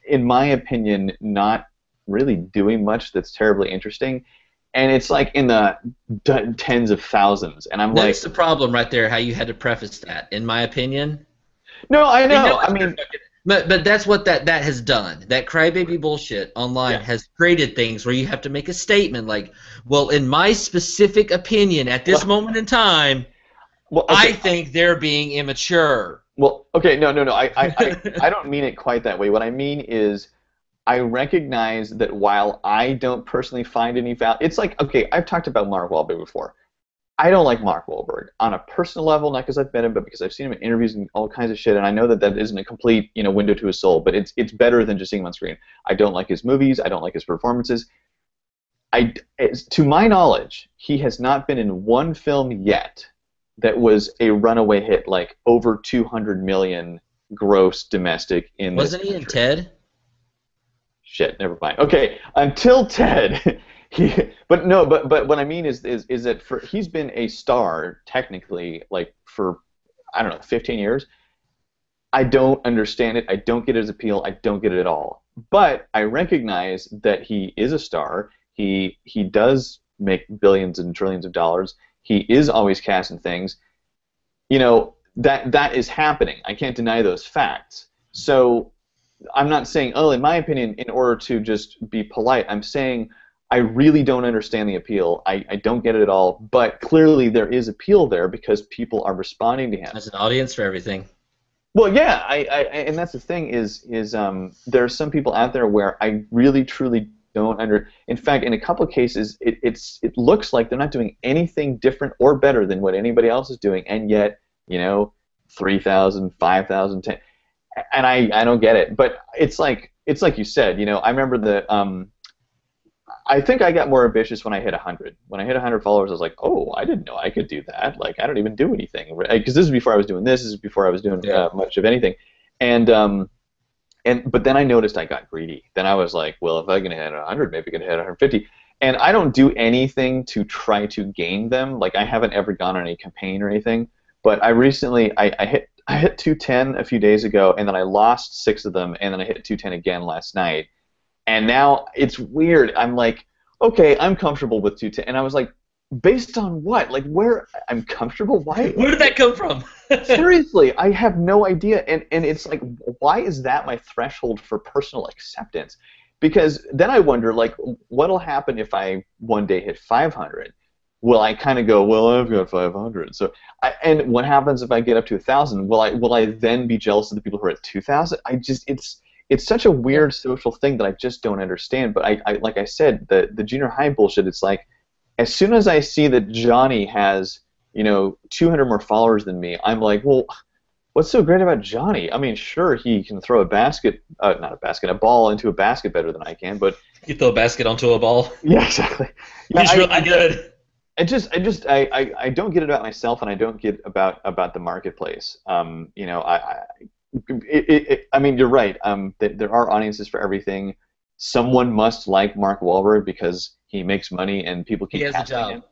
in my opinion, not really doing much that's terribly interesting, and it's like in the d- tens of thousands, and I'm like, that's the problem right there. How you had to preface that, in my opinion. no, I know, I mean, But but that's what that that has done. That crybaby bullshit online Yeah. has created things where you have to make a statement like, well, in my specific opinion at this Well- moment in time, well, I think they're being immature. Well, okay, no, no, no. I, I, I, *laughs* I don't mean it quite that way. What I mean is, I recognize that while I don't personally find any value, it's like okay, I've talked about Mark Wahlberg before. I don't like Mark Wahlberg on a personal level, not because I've met him, but because I've seen him in interviews and all kinds of shit, and I know that that isn't a complete, you know, window to his soul. But it's it's better than just seeing him on screen. I don't like his movies. I don't like his performances. I, to my knowledge, he has not been in one film yet that was a runaway hit, like over 200 million gross domestic in Wasn't he in. Ted? Shit, never mind. Okay, until Ted, *laughs* he, but no, but but what I mean is is is that for he's been a star technically like for I don't know 15 years. I don't understand it. I don't get his appeal. I don't get it at all. But I recognize that he is a star. He he does make billions and trillions of dollars. He is always casting things. You know that that is happening. I can't deny those facts. So I'm not saying, oh, in my opinion, in order to just be polite, I'm saying I really don't understand the appeal. I, I don't get it at all. But clearly there is appeal there because people are responding to him. There's an audience for everything. Well, yeah, I, I and that's the thing is is um, there are some people out there where I really truly don't under. In fact, in a couple of cases, it, it's it looks like they're not doing anything different or better than what anybody else is doing, and yet you know, 3,000, 5,000, 10, and I I don't get it. But it's like it's like you said, you know, I remember the um, I think I got more ambitious when I hit 100. When I hit 100 followers, I was like, oh, I didn't know I could do that. Like, I don't even do anything. Because this is before I was doing this. This is before I was doing Yeah. uh, much of anything. And um, and but then I noticed I got greedy. Then I was like, well, if I can hit 100, maybe I can hit 150. And I don't do anything to try to gain them. Like, I haven't ever gone on any campaign or anything. But I recently, I, I hit I hit 210 a few days ago, and then I lost six of them, and then I hit 210 again last night. And now it's weird. I'm like, okay, I'm comfortable with 210. And I was like, based on what? Like, where I'm comfortable? Why? Where did that come from? *laughs* Seriously, I have no idea. And, and it's like, why is that my threshold for personal acceptance? Because then I wonder, like, what'll happen if I one day hit 500? Will I kind of go, well, I've got 500. So, I, and what happens if I get up to 1,000? Will I will I then be jealous of the people who are at 2,000? I just it's it's such a weird social thing that I just don't understand. But I, I like I said, the the junior high bullshit. It's like as soon as I see that Johnny has you know 200 more followers than me, I'm like, well, what's so great about Johnny? I mean, sure he can throw a basket, uh, not a basket, a ball into a basket better than I can, but you throw a basket onto a ball. *laughs* yeah, exactly. Yeah, He's I- really good. I just, I just, I, I, I don't get it about myself, and I don't get about about the marketplace. Um, you know, I, I it, it, I mean, you're right. Um, that there are audiences for everything. Someone must like Mark Wahlberg because he makes money and people keep He has a casting job. him.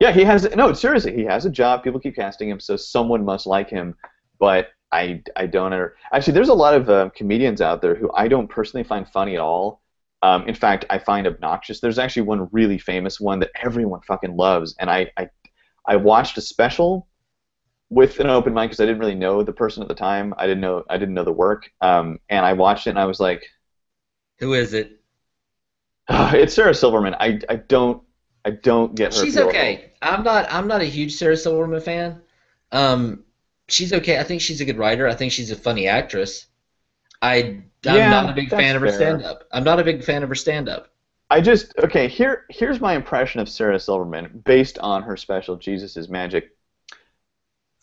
Yeah, he has. No, seriously, he has a job. People keep casting him, so someone must like him. But I, I don't. Under, actually, there's a lot of uh, comedians out there who I don't personally find funny at all. Um, in fact, I find obnoxious. There's actually one really famous one that everyone fucking loves, and I, I, I watched a special with an open mind because I didn't really know the person at the time. I didn't know I didn't know the work, um, and I watched it and I was like, Who is it? *sighs* it's Sarah Silverman. I, I don't I don't get her. She's okay. I'm not. I'm not a huge Sarah Silverman fan. Um, she's okay. I think she's a good writer. I think she's a funny actress. I I'm Yeah, not a big fan of her stand up. I'm not a big fan of her stand up. I just okay. Here here's my impression of Sarah Silverman based on her special Jesus is Magic.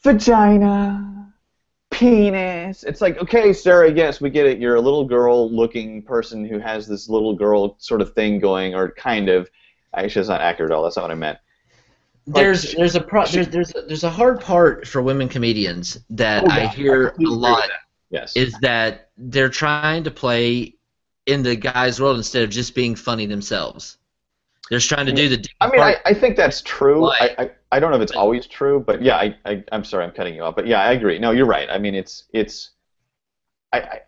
Vagina, penis. It's like okay, Sarah. Yes, we get it. You're a little girl-looking person who has this little girl sort of thing going, or kind of. Actually, that's not accurate at all. That's not what I meant. There's there's a pro, there's there's a, there's a hard part for women comedians that Oh, I hear a completely agree with lot that. Yes. is that they're trying to play in the guy's world instead of just being funny themselves. They're trying to do the. I mean, I, part- I think that's true. I, Like- I, I don't know if it's always true, but yeah, I, I I'm sorry, I'm cutting you off, but yeah, I agree. No, you're right. I mean, it's it's I I,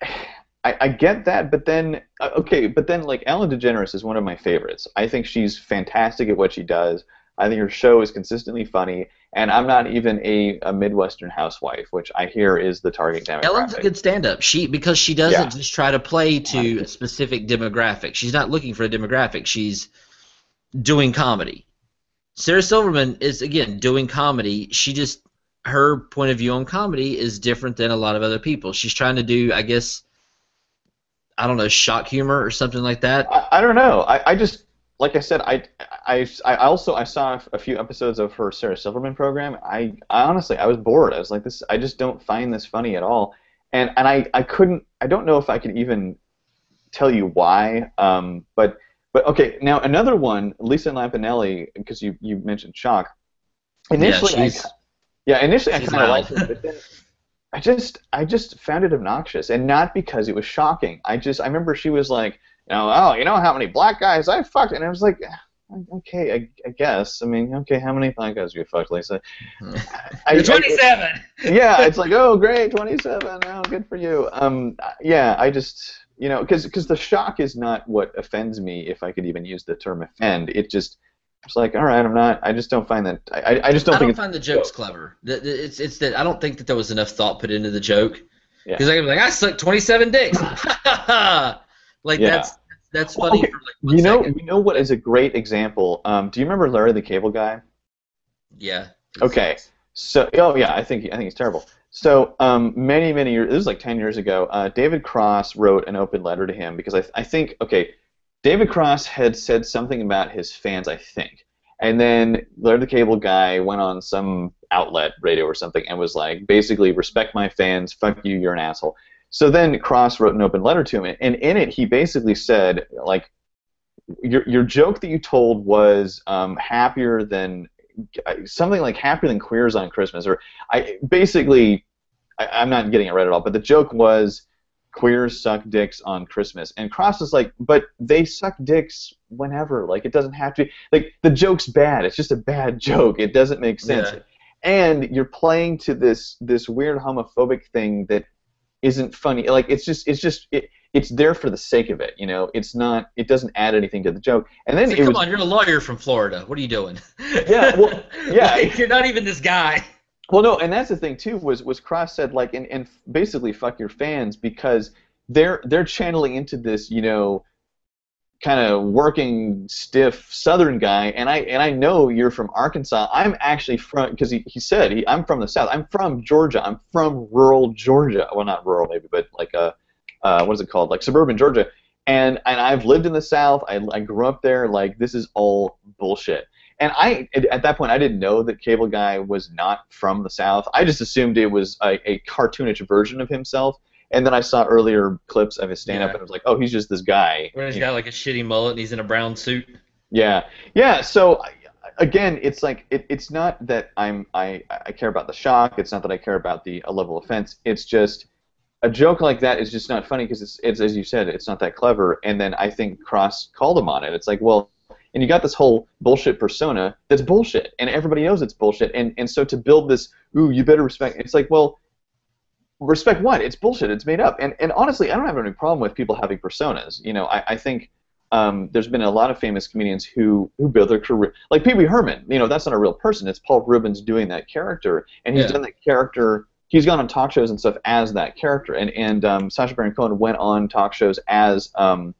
I, I get that, but then uh, okay, but then like Ellen DeGeneres is one of my favorites. I think she's fantastic at what she does. I think her show is consistently funny, and I'm not even a, a Midwestern housewife, which I hear is the target demographic. Ellen's a good stand-up. She because she doesn't Yeah. just try to play to a specific demographic. She's not looking for a demographic. She's doing comedy. Sarah Silverman is again doing comedy. She just her point of view on comedy is different than a lot of other people. She's trying to do, I guess, I don't know, shock humor or something like that. I, I don't know. I, I just like I said, I, I, I also I saw a few episodes of her Sarah Silverman program. I, I honestly I was bored. I was like this. I just don't find this funny at all. And and I, I couldn't. I don't know if I could even tell you why. Um, but but okay. Now another one, Lisa Lampanelli, because you you mentioned shock. Initially, yeah, I, yeah, initially I kind of liked it, but then I just I just found it obnoxious, and not because it was shocking. I just I remember she was like, you know, oh, you know how many black guys I fucked, and I was like, "Ah, okay, I, I guess. I mean, okay, how many black guys have you fucked, Lisa? I, You're I- 27. yeah, it's like, oh, great, 27. Oh, good for you. Um, yeah, I just, you know, because because the shock is not what offends me, if I could even use the term offend. It just, it's like, all right, I'm not. I just don't find that. I, I- just don't I think don't find the jokes clever. It's it's that I don't think that there was enough thought put into the joke. Yeah. Because I could be like, I sucked 27 dicks. *laughs* *laughs* like Yeah. that's that's funny Okay, for like You know, second. you know what is a great example? Um, do you remember Larry the Cable Guy? Yeah. Okay. So, oh yeah, I think I think he's terrible. So, um, many many years, this is like ten years ago. Uh, David Cross wrote an open letter to him because I I think okay, David Cross had said something about his fans, I think, and then Larry the Cable Guy went on some outlet radio or something and was like, basically, respect my fans, fuck you, you're an asshole. So then Cross wrote an open letter to him, and in it he basically said like, your your joke that you told was um, happier than something like happier than queers on Christmas, or I basically I, I'm not getting it right at all, but the joke was queers suck dicks on Christmas, and Cross is like, but they suck dicks whenever, like it doesn't have to be like the joke's bad, it's just a bad *laughs* joke, it doesn't make sense, Yeah. and you're playing to this this weird homophobic thing that isn't funny, like it's just it's just it, it's there for the sake of it, you know, it's not it doesn't add anything to the joke, and then like, come was on, you're a lawyer from Florida. What are you doing? Yeah, well, *laughs* yeah. Like, you're not even this guy. Well, no, and that's the thing too. Was was Cross said like and, and basically fuck your fans because they're they're channeling into this you know kind of working stiff Southern guy, and I and I know you're from Arkansas. I'm actually from because he, he said he, I'm from the South. I'm from Georgia. I'm from rural Georgia. Well, not rural maybe, but like uh, uh what is it called? Like suburban Georgia. And and I've lived in the South. I I grew up there. Like this is all bullshit. And I, at- at that point, I didn't know that Cable Guy was not from the South. I just assumed it was a, a cartoonish version of himself. And then I saw earlier clips of his stand-up, Yeah. and I was like, oh, he's just this guy. Where he's got like a shitty mullet and he's in a brown suit. yeah, yeah. So, I- again, it's like it, it's not that I'm I, I care about the shock. It's not that I care about the a level of offense. It's just a joke like that is just not funny because it's it's as you said, it's not that clever. And then I think Cross called him on it. It's like, well, and you got this whole bullshit persona that's bullshit, and everybody knows it's bullshit. And and so to build this, ooh, you better respect. It's like, well, respect what? It's bullshit. It's made up. And and honestly, I don't have any problem with people having personas. You know, I, I think um, there's been a lot of famous comedians who who build their career, like Pee Wee Herman. You know, that's not a real person. It's Paul Reubens doing that character, and he's Yeah. done that character. He's gone on talk shows and stuff as that character, and and um, Sacha Baron Cohen went on talk shows as um,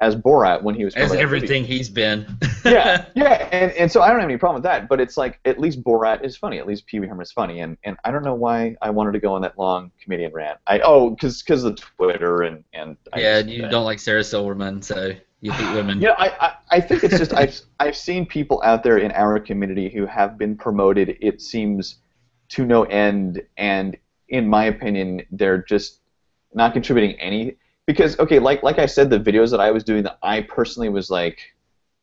as Borat when he was As everything he's been. *laughs* yeah, yeah, and, and so I don't have any problem with that. But it's like at least Borat is funny. At least Pee Wee Herman is funny, and, and I don't know why I wanted to go on that long comedian rant. I oh because because of Twitter and and I yeah, just- you don't like Sarah Silverman, so you hate *sighs* women. Yeah, I, I, I think it's just I've I've seen people out there in our community who have been promoted. It seems to no end, and in my opinion, they're just not contributing any. Because okay, like like I said, the videos that I was doing, that I personally was like,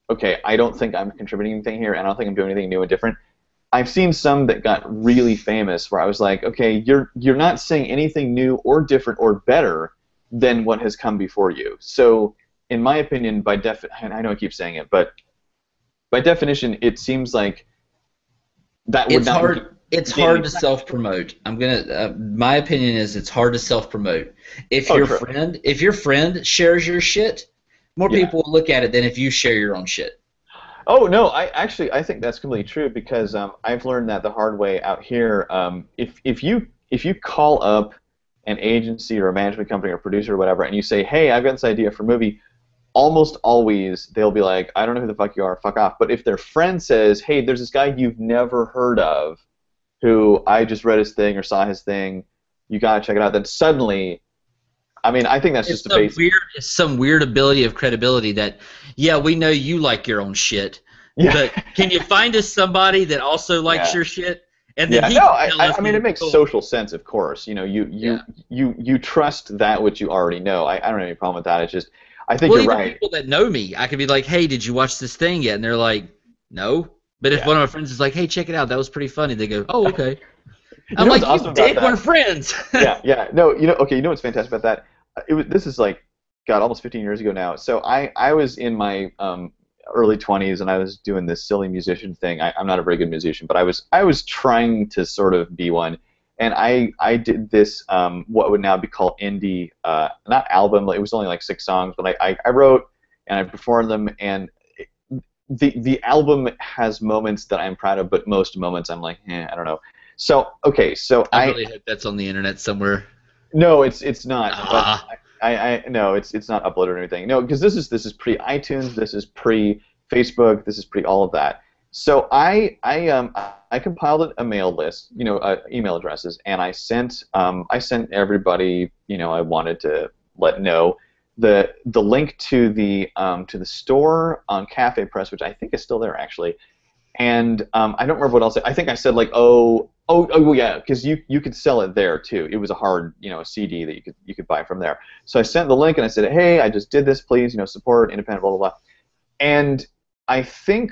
okay, I don't think I'm contributing anything here. and I don't think I'm doing anything new and different. I've seen some that got really famous where I was like, okay, you're you're not saying anything new or different or better than what has come before you. So, in my opinion, by def, I know I keep saying it, but by definition, it seems like that would it's not. hard. It's hard to self promote. I'm gonna. Uh, my opinion is it's hard to self promote. If Oh, your true. friend, if your friend shares your shit, more Yeah. people will look at it than if you share your own shit. Oh no, I actually I think that's completely true because um, I've learned that the hard way out here. Um, if if you if you call up an agency or a management company or producer or whatever, and you say, "Hey, I've got this idea for a movie," almost always they'll be like, "I don't know who the fuck you are, fuck off." But if their friend says, "Hey, there's this guy you've never heard of, who I just read his thing or saw his thing, you gotta check it out," then suddenly, I mean, I think that's It's just a some basic. weird. It's some weird ability of credibility that, yeah, we know you like your own shit, Yeah. but can you find us somebody that also likes Yeah. your shit? And then yeah, he no, I, I, mean it makes cool. social sense, of course. You know, you you Yeah. you you trust that which you already know. I, I don't have any problem with that. It's just I think well, you're right. people that know me, I could be like, "Hey, did you watch this thing yet?" And they're like, "No." But if Yeah. one of my friends is like, "Hey, check it out. That was pretty funny," they go, "Oh, okay." I'm know like, awesome "You dick, we're friends." yeah, yeah. No, you know, okay. You know what's fantastic about that? It was this is like, God, almost 15 years ago now. So I I was in my um, early 20s and I was doing this silly musician thing. I, I'm not a very good musician, but I was I was trying to sort of be one. And I I did this um, what would now be called indie uh, not album. It was only like six songs, but I, I, I wrote and I performed them and. The, the album has moments that I'm proud of, but most moments I'm like, eh, I don't know. So okay, so I I, really hope that's on the internet somewhere. no, it's it's not. Ah. But I, I no, it's it's not uploaded or anything. No, because this is this is pre iTunes, this is pre Facebook, this is pre all of that. So I I um I compiled a mail list, you know, uh, email addresses, and I sent um I sent everybody, you know, I wanted to let know the the link to the um to the store on Cafe Press, which I think is still there actually. And um, I don't remember what else. I think I said like, oh, oh, oh, yeah, because you you could sell it there too. It was a hard, you know, CD that you could you could buy from there. So I sent the link and I said, hey, I just did this, please, you know, support independent, blah blah blah. And I think,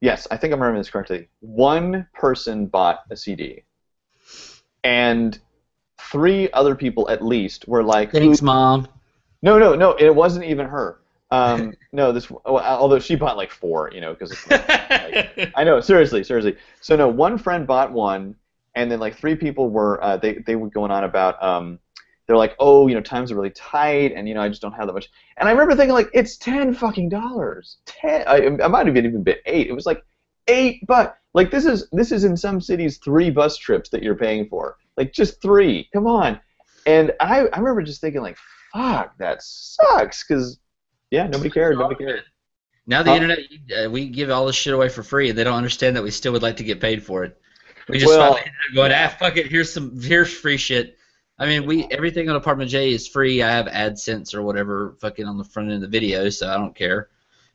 yes, I think I'm remembering this correctly. One person bought a CD, and three other people at least were like, Thanks, mom. No, no, no, it wasn't even her. Um, no, this, although she bought like four, you know, because I know, seriously, seriously. So no, one friend bought one, and then like three people were uh, they they were going on about um, they're like, oh, you know, times are really tight, and you know, I just don't have that much. And I remember thinking like, it's ten fucking dollars. Ten. I, I might have even been eight. It was like eight, but like this is this is in some cities three bus trips that you're paying for. Like just three. Come on. And I I remember just thinking like, fuck, that sucks, because yeah, nobody cared. Nobody cared. Now the Huh? internet, uh, we give all this shit away for free, and they don't understand that we still would like to get paid for it. We just Well- finally going, ah, fuck it. Here's some, here's free shit. I mean, we everything on Apartment J is free. I have AdSense or whatever fucking on the front end of the video, so I don't care.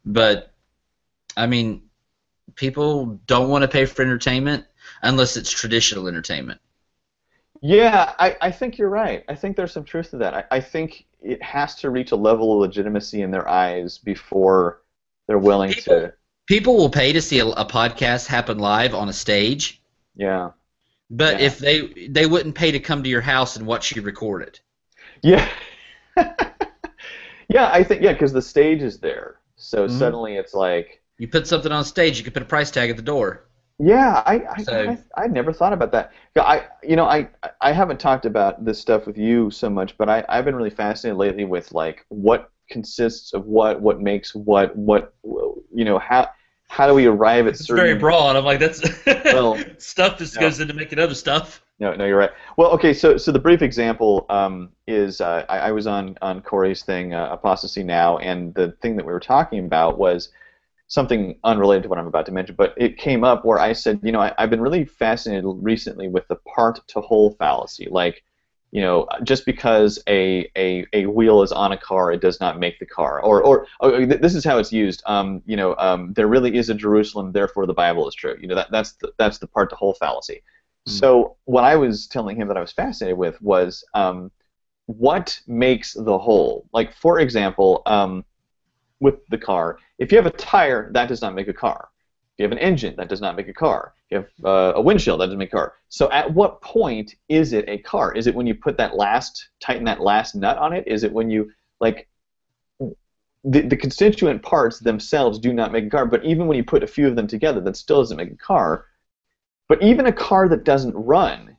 But I mean, people don't want to pay for entertainment unless it's traditional entertainment. Yeah, I, I think you're right. I think there's some truth to that. I, I think it has to reach a level of legitimacy in their eyes before they're willing People- to. people will pay to see a, a podcast happen live on a stage, Yeah. but Yeah. if they they wouldn't pay to come to your house and watch you record it. Yeah. *laughs* yeah, I think yeah, because the stage is there. So Mhm. suddenly it's like, You put something on stage, you can put a price tag at the door. Yeah, I I, So- I I never thought about that. I you know I I haven't talked about this stuff with you so much, but I I've been really fascinated lately with like what consists of what, what makes what, what you know how how do we arrive at It's certain very broad. I'm like, that's Well, *laughs* stuff that no. goes into making other stuff. No, no, you're right. Well, okay, so so the brief example um, is uh, I, I was on on Corey's thing, uh, Apostasy Now, and the thing that we were talking about was something unrelated to what I'm about to mention, but it came up where I said, you know, I, I've been really fascinated recently with the part to whole fallacy, like. You know, just because a, a, a wheel is on a car, it does not make the car. Or, or, or this is how it's used. Um, you know, um, there really is a Jerusalem, therefore the Bible is true. You know, that, that's the, that's the part to whole fallacy. So what I was telling him that I was fascinated with was um, what makes the whole. Like for example, um, with the car, if you have a tire, that does not make a car. If you have an engine, that does not make a car. If you have uh, a windshield, that doesn't make a car. So at what point is it a car? Is it when you put that last tighten that last nut on it? Is it when you like the, the constituent parts themselves do not make a car, but even when you put a few of them together, that still doesn't make a car. But even a car that doesn't run,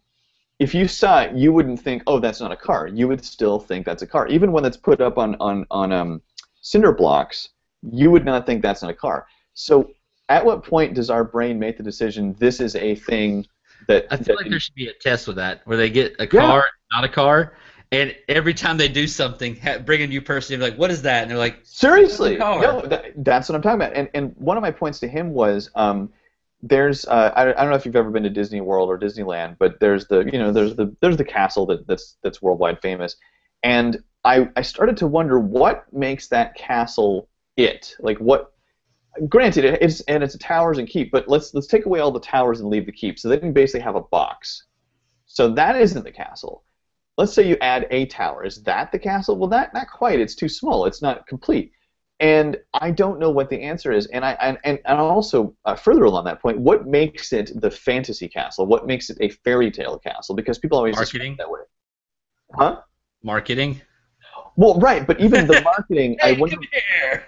if you saw it, you wouldn't think, "Oh, that's not a car." You would still think that's a car, even when it's put up on on on um, cinder blocks. You would not think that's not a car. So, at what point does our brain make the decision this is a thing that? I feel that like there should be a test with that, where they get a car, not a car, and every time they do something, bring a new person, you're like, "What is that?" And they're like, Seriously, no, that, that's what I'm talking about. And and one of my points to him was, um, there's uh, I, I don't know if you've ever been to Disney World or Disneyland, but there's the you know there's the there's the castle that, that's that's worldwide famous, and I I started to wonder what makes that castle it like what. Granted, it's and it's a towers and keep, but let's let's take away all the towers and leave the keep. So they can basically have a box. So that isn't the castle. Let's say you add a tower. Is that the castle? Well, that not quite. It's too small. It's not complete. And I don't know what the answer is. And I and, and, and also uh, further along that point, what makes it the fantasy castle? What makes it a fairy tale castle? Because people always Marketing? that way. Huh? "Marketing." Well, right. But even the *laughs* marketing, I wonder. come here.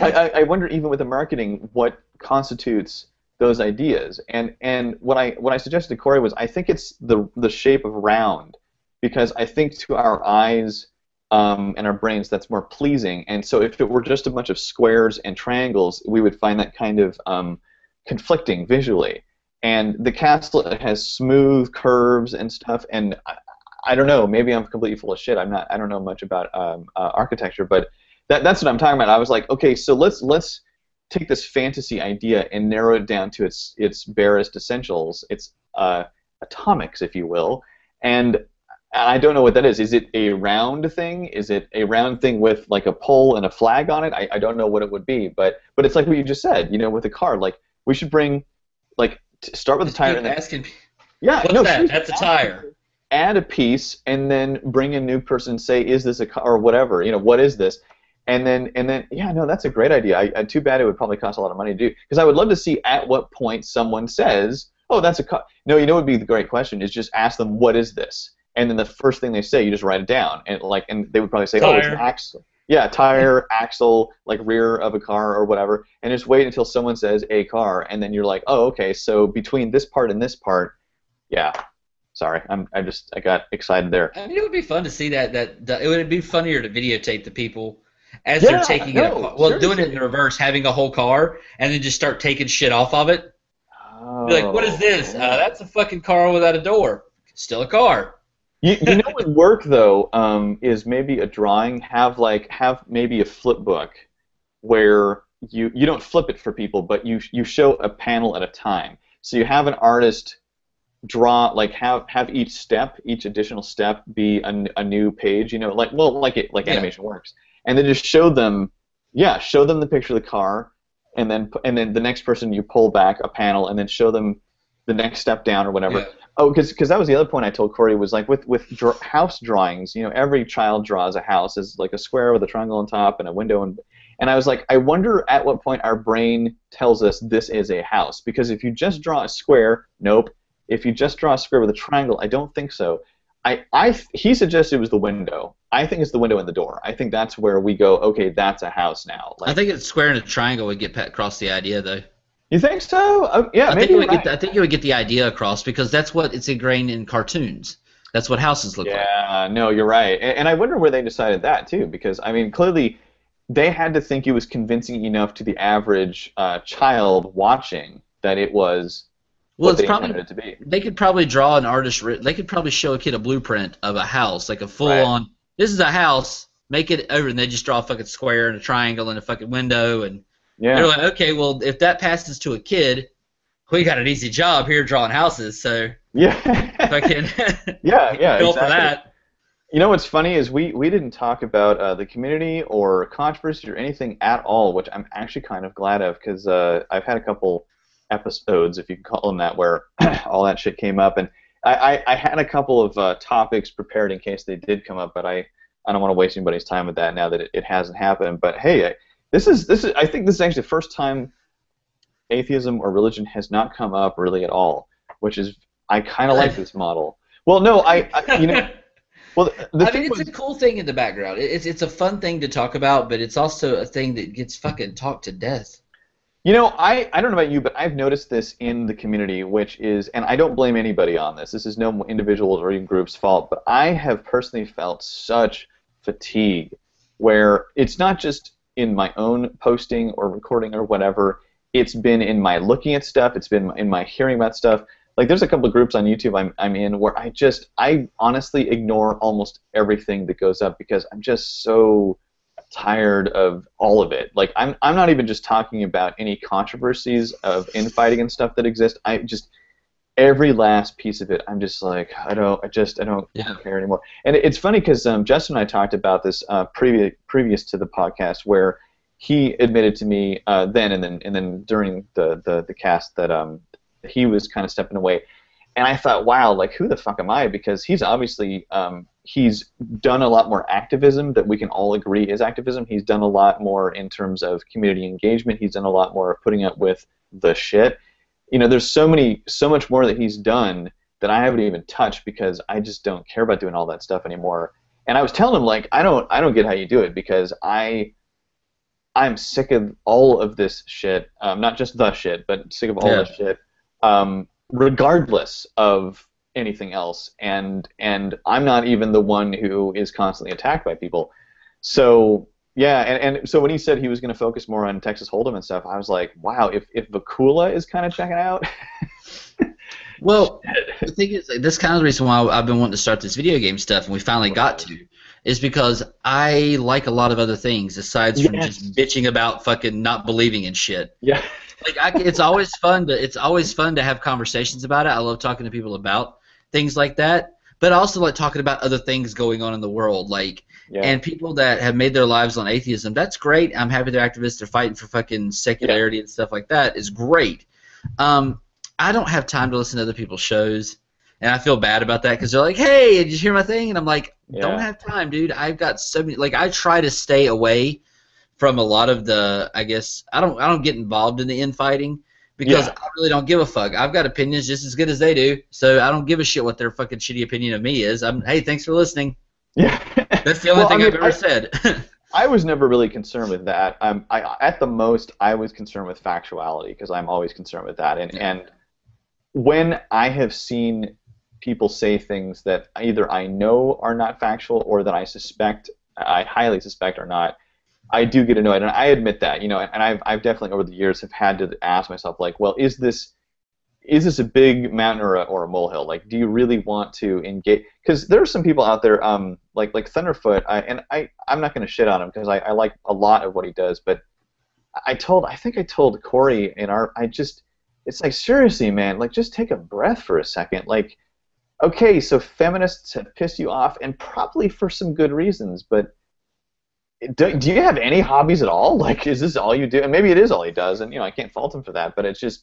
I, I, wonder even with the marketing what constitutes those ideas. And and what I what I suggested to Corey was I think it's the the shape of round because I think to our eyes um, and our brains that's more pleasing. And so if it were just a bunch of squares and triangles, we would find that kind of um, conflicting visually. And the castle has smooth curves and stuff. And I, I don't know. Maybe I'm completely full of shit. I'm not. I don't know much about um, uh, architecture, but that, that's what I'm talking about. I was like, okay, so let's let's take this fantasy idea and narrow it down to its its barest essentials, its uh, atomics, if you will. And I don't know what that is. Is it a round thing? Is it a round thing with like a pole and a flag on it? I, I don't know what it would be, but but it's like what you just said. You know, with a car, like we should bring like t- start with the tire and then asking. yeah, What's no, that? That's a tire. add a piece and then bring a new person say is this a car or whatever you know what is this and then and then yeah no that's a great idea. I, I too bad it would probably cost a lot of money to do because i would love to see at what point someone says oh that's a car no you know what would be the great question is just ask them what is this? And then the first thing they say you just write it down. And like and they would probably say oh it's an axle. Yeah tire *laughs* axle like rear of a car or whatever. And just wait until someone says a car and then you're like oh okay so between this part and this part yeah. Sorry, I'm I just I got excited there. I mean, it would be fun to see that. That, that it would be funnier to videotape the people as Yeah, they're taking it apart. Well, doing it in reverse, having a whole car, and then just start taking shit off of it. Be like, what is this? Uh, that's a fucking car without a door. Still a car. You, you know what would work though um, is maybe a drawing. Have like have maybe a flip book where you you don't flip it for people, but you you show a panel at a time. So you have an artist draw like have have each step, each additional step be a, a new page. You know, like well like it like Yeah. animation works, and then just show them, yeah, show them the picture of the car, and then and then the next person you pull back a panel and then show them the next step down or whatever. Yeah. Oh, because because that was the other point I told Corey was like with with dr- house drawings, you know, every child draws a house as like a square with a triangle on top and a window and And I was like, I wonder at what point our brain tells us this is a house. Because if you just draw a square, nope. If you just draw a square with a triangle, I don't think so. I, I, he suggested it was the window. I think it's the window and the door. I think that's where we go. Okay, that's a house now. Like, I think it's square and a triangle would get across the idea, though. You think so? Uh, yeah, I maybe. Think right. get I think you would get the idea across because that's what it's ingrained in cartoons. That's what houses look yeah, like. Yeah, no, you're right. And, and I wonder where they decided that too, because I mean, clearly they had to think it was convincing enough to the average uh, child watching that it was well, it's probably it. They could probably draw an artist. They could probably show a kid a blueprint of a house, like a full-on. Right. This is a house. Make it over, and they just draw a fucking square and a triangle and a fucking window, and yeah. they're like, okay, well, if that passes to a kid, we got an easy job here drawing houses. So yeah, *laughs* fucking *laughs* yeah, yeah, *laughs* go exactly. for that. You know what's funny is we, we didn't talk about uh, the community or controversy or anything at all, which I'm actually kind of glad of because uh, I've had a couple episodes, if you can call them that, where *clears throat* all that shit came up, and I, I, I had a couple of uh, topics prepared in case they did come up, but I, I don't want to waste anybody's time with that now that it, it hasn't happened. But hey, I, this is this is I think this is actually the first time atheism or religion has not come up really at all, which is I kind of like this model. Well, no, I, I you know. *laughs* Well, I mean, it's was, a cool thing in the background. It's it's a fun thing to talk about, but it's also a thing that gets fucking talked to death. You know, I, I don't know about you, but I've noticed this in the community, which is, and I don't blame anybody on this. This is no individual's or even group's fault, but I have personally felt such fatigue where it's not just in my own posting or recording or whatever. It's been in my looking at stuff. It's been in my hearing about stuff like there's a couple of groups on YouTube I'm I'm in where I just I honestly ignore almost everything that goes up because I'm just so tired of all of it. Like I'm I'm not even just talking about any controversies of infighting and stuff that exist. I just every last piece of it, I'm just like I don't I just I don't yeah. care anymore. And it's funny because um, Justin and I talked about this uh, previous previous to the podcast where he admitted to me uh, then and then and then during the the, the cast that um he was kind of stepping away. And I thought, wow, like who the fuck am I? Because he's obviously um, he's done a lot more activism that we can all agree is activism. He's done a lot more in terms of community engagement. He's done a lot more of putting up with the shit. You know, there's so many, so much more that he's done that I haven't even touched because I just don't care about doing all that stuff anymore. And I was telling him like, I don't, I don't get how you do it because I, I'm sick of all of this shit. Um, not just the shit, but sick of all yeah. this shit um, regardless of anything else. And and I'm not even the one who is constantly attacked by people. So yeah, and, and so when he said he was going to focus more on Texas Hold'em and stuff, I was like, wow, if if Vacula is kind of checking out. *laughs* well, the thing is, this kind of the reason why I've been wanting to start this video game stuff, and we finally got to, is because I like a lot of other things aside from yes. just bitching about fucking not believing in shit. Yeah like I, it's always fun to it's always fun to have conversations about it. I love talking to people about things like that, but I also like talking about other things going on in the world, like yeah. and people that have made their lives on atheism. That's great. I'm happy they're activists. They're fighting for fucking secularity yeah. and stuff like that. Is great. Um, I don't have time to listen to other people's shows. And I feel bad about that because they're like, "Hey, did you hear my thing?" And I'm like, yeah. "Don't have time, dude. I've got so many." Like, I try to stay away from a lot of the I guess I don't I don't get involved in the infighting because yeah. I really don't give a fuck. I've got opinions just as good as they do, so I don't give a shit what their fucking shitty opinion of me is. I'm hey, thanks for listening. Yeah, that's the only well, thing I have ever I, said. *laughs* I was never really concerned with that. Um, I at the most I was concerned with factuality because I'm always concerned with that. And yeah. and when I have seen people say things that either I know are not factual or that I suspect I highly suspect are not, I do get annoyed, and I admit that, you know, and I've I've definitely over the years have had to ask myself like, well, is this is this a big mountain or a, or a molehill? Like, do you really want to engage? Because there are some people out there, um, like like Thunderfoot, I, and I I'm not going to shit on him because I, I like a lot of what he does, but I told I think I told Corey in our I just it's like seriously, man, like just take a breath for a second, like. Okay, so feminists have pissed you off, and probably for some good reasons, but do, do you have any hobbies at all? Like, is this all you do? And maybe it is all he does, and you know, I can't fault him for that. But it's just,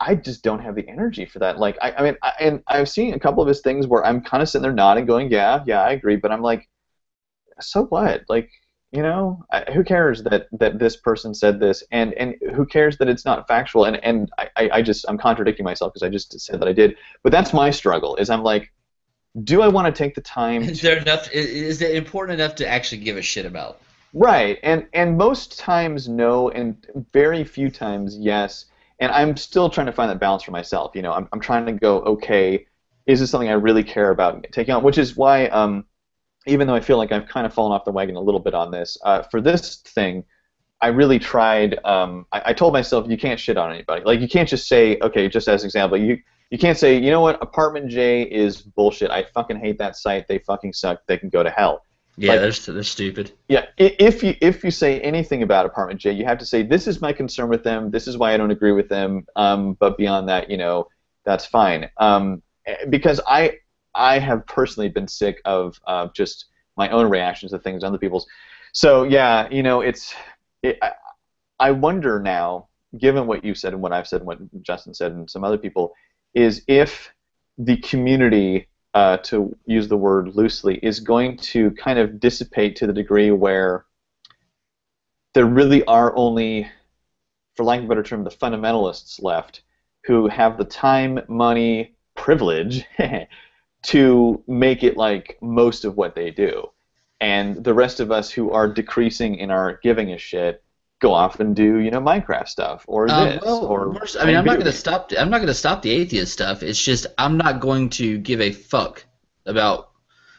I just don't have the energy for that. Like, I, I mean, I, and I've seen a couple of his things where I'm kind of sitting there nodding, going, "Yeah, yeah, I agree," but I'm like, so what? Like, You know, I, who cares that that this person said this, and and who cares that it's not factual? And and I, I just I'm contradicting myself because I just said that I did. But that's my struggle. Is I'm like, do I want to take the time? *laughs* Is there enough? Is it important enough to actually give a shit about? Right, and and most times no, and very few times yes. And I'm still trying to find that balance for myself. You know, I'm I'm trying to go, okay, is this something I really care about taking on? Which is why, um, even though I feel like I've kind of fallen off the wagon a little bit on this, uh, for this thing, I really tried. Um, I, I told myself you can't shit on anybody. Like you can't just say, okay, just as an example, you you can't say, you know what, Apartment J is bullshit. I fucking hate that site. They fucking suck. They can go to hell. Yeah, like, they're, they're stupid. Yeah, if you if you say anything about Apartment J, you have to say this is my concern with them. This is why I don't agree with them. Um, but beyond that, you know, that's fine. Um, because I I have personally been sick of uh, just my own reactions to things, other people's. So yeah, you know, it's it, I, I wonder now, given what you said and what I've said and what Justin said and some other people, is if the community uh, to use the word loosely, is going to kind of dissipate to the degree where there really are only, for lack of a better term, the fundamentalists left who have the time, money, privilege *laughs* to make it like most of what they do. And the rest of us who are decreasing in our giving a shit go off and do you know Minecraft stuff or um, this well, or I mean I'm not going to stop I'm not going to stop the atheist stuff. It's just I'm not going to give a fuck about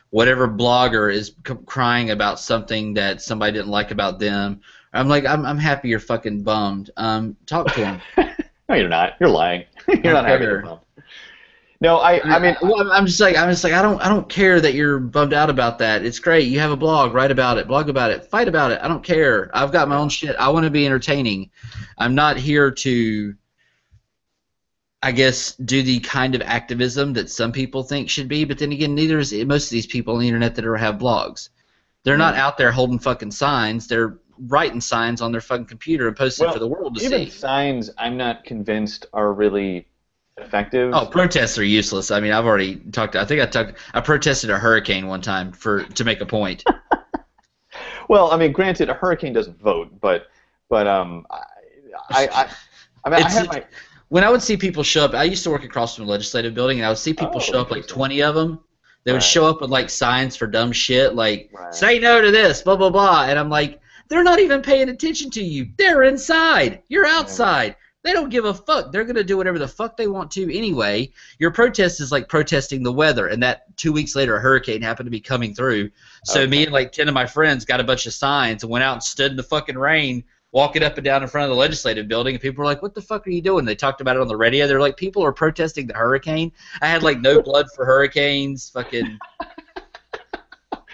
whatever blogger is c- crying about something that somebody didn't like about them. I'm like I'm I'm happy you're fucking bummed. Um, talk to them. *laughs* no, you're not. You're lying. *laughs* you're not happy. No, I, I mean, well, I'm just like, I'm just like, I don't, I don't care that you're bummed out about that. It's great. You have a blog, write about it, blog about it, fight about it. I don't care. I've got my own shit. I want to be entertaining. I'm not here to, I guess, do the kind of activism that some people think should be. But then again, neither is most of these people on the internet that are have blogs. They're not out there holding fucking signs. They're writing signs on their fucking computer and posting well, for the world to even see. Even signs, I'm not convinced are really effective. Oh, protests are useless. I mean, I've already talked. I think I talked. I protested a hurricane one time for to make a point. *laughs* well, I mean, granted, a hurricane doesn't vote, but but um, I I, I, mean, I have my. When I would see people show up, I used to work across from the legislative building, and I would see people oh, show up like twenty of them. They would right. show up with like signs for dumb shit, like right. "Say no to this," blah blah blah, and I'm like, they're not even paying attention to you. They're inside. You're outside. They don't give a fuck. They're going to do whatever the fuck they want to anyway. Your protest is like protesting the weather, and that two weeks later a hurricane happened to be coming through. So okay. me and like ten of my friends got a bunch of signs and went out and stood in the fucking rain, walking up and down in front of the legislative building, and people were like, "What the fuck are you doing?" They talked about it on the radio. They're like, "People are protesting the hurricane." I had like no *laughs* blood for hurricanes, fucking. *laughs*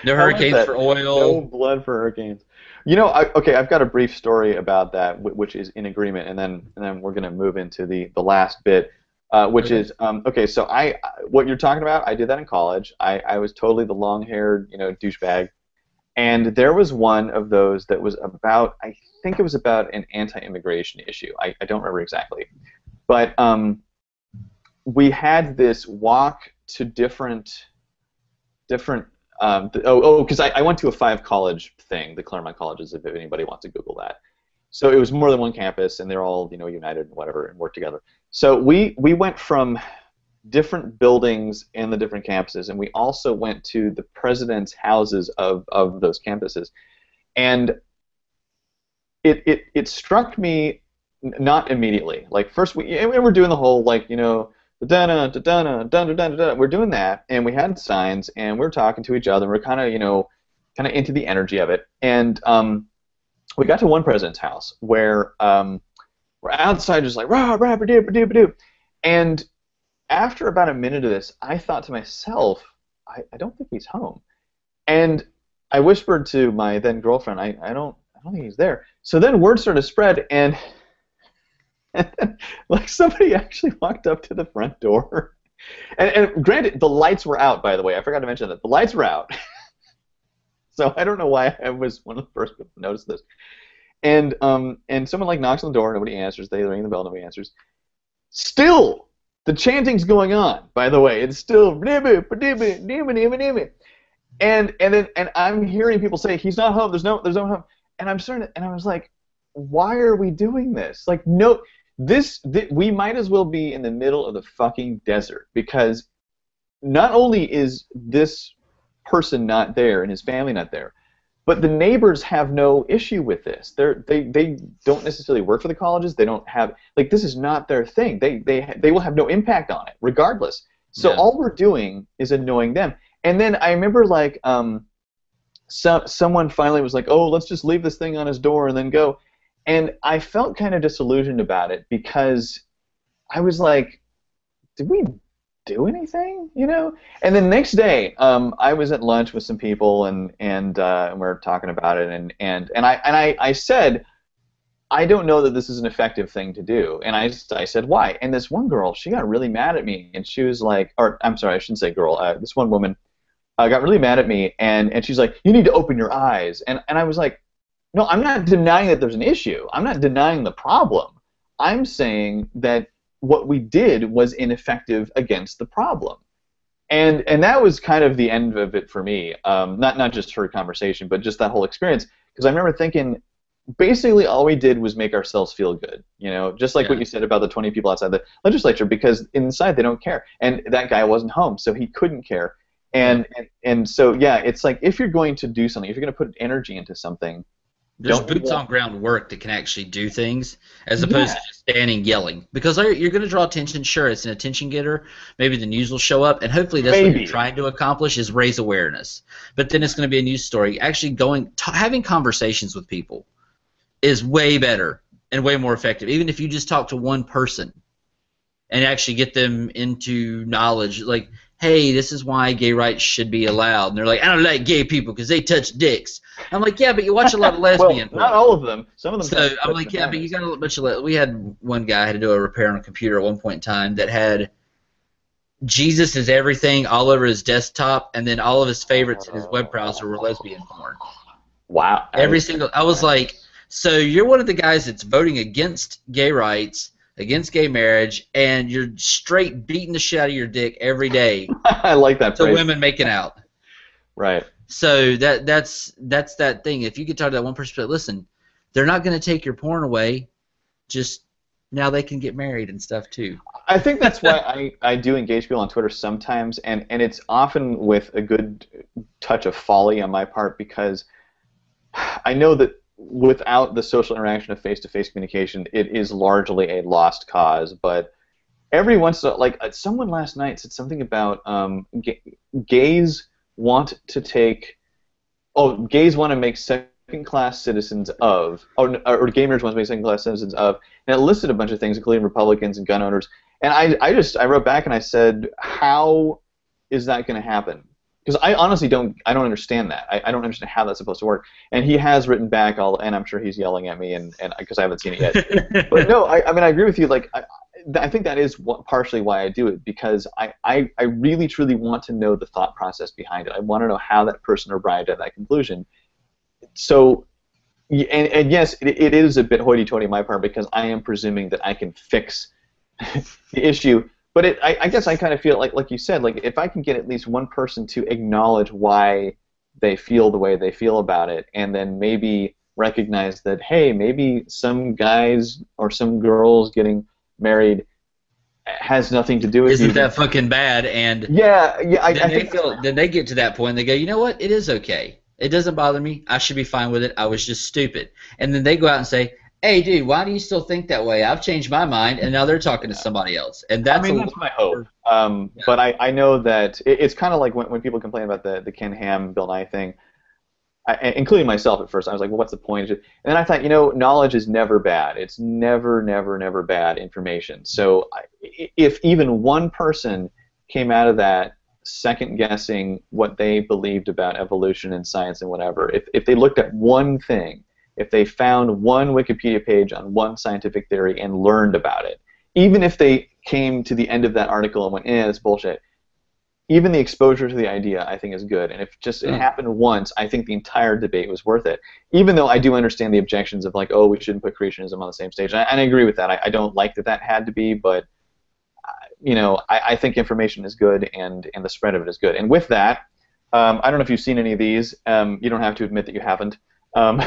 No hurricanes for oil. No blood for hurricanes. You know, I, okay, I've got a brief story about that, which is in agreement, and then and then we're going to move into the the last bit, uh, which okay. is um, okay. So I, what you're talking about, I did that in college. I, I was totally the long-haired, you know, douchebag, and there was one of those that was about, I think it was about an anti-immigration issue. I, I don't remember exactly, but um, we had this walk to different different um, the, oh, oh, because I, I went to a five college thing, the Claremont colleges, if anybody wants to Google that. So it was more than one campus, and they're all you know united and whatever and work together. So we we went from different buildings in the different campuses, and we also went to the president's houses of of those campuses, and it it it struck me not immediately. Like first we and we were doing the whole like you know We're doing that, and we had signs, and we are talking to each other. And we're kind of, you know, kind of into the energy of it. And um, we got to one president's house where um, we're outside, just like rah rah ba doo ba doo ba. And after about a minute of this, I thought to myself, I, I don't think he's home. And I whispered to my then girlfriend, I, I don't I don't think he's there. So then word started to spread, and *laughs* like somebody actually walked up to the front door. And, and granted, the lights were out, by the way. I forgot to mention that. The lights were out. *laughs* so I don't know why I was one of the first people to notice this. And um, and someone like knocks on the door, nobody answers. They ring the bell, nobody answers. Still, the chanting's going on. By the way, it's still and and then and I'm hearing people say he's not home. There's no there's no home, and I'm starting to, and I was like, why are we doing this? Like no, this th- we might as well be in the middle of the fucking desert because not only is this person not there and his family not there, but the neighbors have no issue with this. They're, they they don't necessarily work for the colleges. They don't have like this is not their thing. They they they will have no impact on it regardless. So Yeah. all we're doing is annoying them. And then I remember like um, some someone finally was like, oh, let's just leave this thing on his door and then go. And I felt kind of disillusioned about it because I was like, did we do anything? You know? And then next day, um, I was at lunch with some people and and, uh, and we are talking about it and and and I and I, I said. I don't know that this is an effective thing to do. And I, I said, why? And this one girl, she got really mad at me. And she was like, or I'm sorry, I shouldn't say girl. Uh, this one woman uh, got really mad at me. And, and she's like, you need to open your eyes. And, and I was like, no, I'm not denying that there's an issue. I'm not denying the problem. I'm saying that what we did was ineffective against the problem. And, and that was kind of the end of it for me. Um, not, not just her conversation, but just that whole experience. Because I remember thinking, basically all we did was make ourselves feel good. You know, just like what you said about the 20 people outside the legislature, because inside they don't care. And that guy wasn't home, so he couldn't care. And, and and so yeah, it's like if you're going to do something, if you're going to put energy into something, There's Don't boots on ground work that can actually do things as opposed Yeah. to just standing yelling. Because you're going to draw attention. Sure, it's an attention getter. Maybe the news will show up, and hopefully that's what you're trying to accomplish is raise awareness. But then it's going to be a news story. Actually, going t- having conversations with people is way better and way more effective. Even if you just talk to one person and actually get them into knowledge, like, hey, this is why gay rights should be allowed. And they're like, I don't like gay people because they touch dicks. I'm like, yeah, but you watch a lot of *laughs* well, lesbian. not all of them. Some of them. So I'm like, yeah, but you got a bunch of. le- We had one guy had to do a repair on a computer at one point in time that had Jesus is everything all over his desktop, and then all of his favorites in his web browser were lesbian porn. Wow. Every single. I was like, so you're one of the guys that's voting against gay rights, against gay marriage, and you're straight beating the shit out of your dick every day *laughs* I like that to phrase. women making out. Right. So that that's that's that thing. If you could talk to that one person, but listen, they're not going to take your porn away. Just now they can get married and stuff too. I think that's *laughs* why I, I do engage people on Twitter sometimes, and, and it's often with a good touch of folly on my part because I know that without the social interaction of face to face communication, it is largely a lost cause. But every once in a like uh, someone last night said something about um, ga- gays want to take oh gays want to make second class citizens of oh, n- or gamers want to make second class citizens of and it listed a bunch of things including republicans and gun owners and i, I just i wrote back and i said how is that going to happen because i honestly don't i don't understand that I, I don't understand how that's supposed to work and he has written back all and i'm sure he's yelling at me and and because i haven't seen it yet *laughs* but no, I, I mean I agree with you. Like I, I think that is what, partially why I do it because I, I I really truly want to know the thought process behind it. I want to know how that person arrived at that conclusion. So, and, and yes, it, it is a bit hoity-toity on my part because I am presuming that I can fix *laughs* the issue. But it, I, I guess I kind of feel like, like you said, like if I can get at least one person to acknowledge why they feel the way they feel about it, and then maybe recognize that hey, maybe some guys or some girls getting married has nothing to do with Isn't you. that fucking bad? And yeah, yeah. I, then I they think feel then they get to that point and they go, you know what? It is okay. It doesn't bother me. I should be fine with it. I was just stupid. And then they go out and say, hey, dude, why do you still think that way? I've changed my mind, and now they're talking to somebody else. And that's I mean, that's my hope. Um, Yeah. But I, I know that it, it's kind of like when, when people complain about the, the Ken Ham, Bill Nye thing, I, including myself at first. I was like, well, what's the point? And then I thought, you know, knowledge is never bad. It's never, never, never bad information. So I, if even one person came out of that second guessing what they believed about evolution and science and whatever, if, if they looked at one thing, if they found one Wikipedia page on one scientific theory and learned about it, even if they came to the end of that article and went, eh, that's bullshit, even the exposure to the idea I think is good. And if just it Hmm. happened once, I think the entire debate was worth it. Even though I do understand the objections of like, oh, we shouldn't put creationism on the same stage, and I, and I agree with that. I, I don't like that that had to be, but uh, you know, I, I think information is good and and the spread of it is good. And with that, Um, I don't know if you've seen any of these. Um, you don't have to admit that you haven't. Um,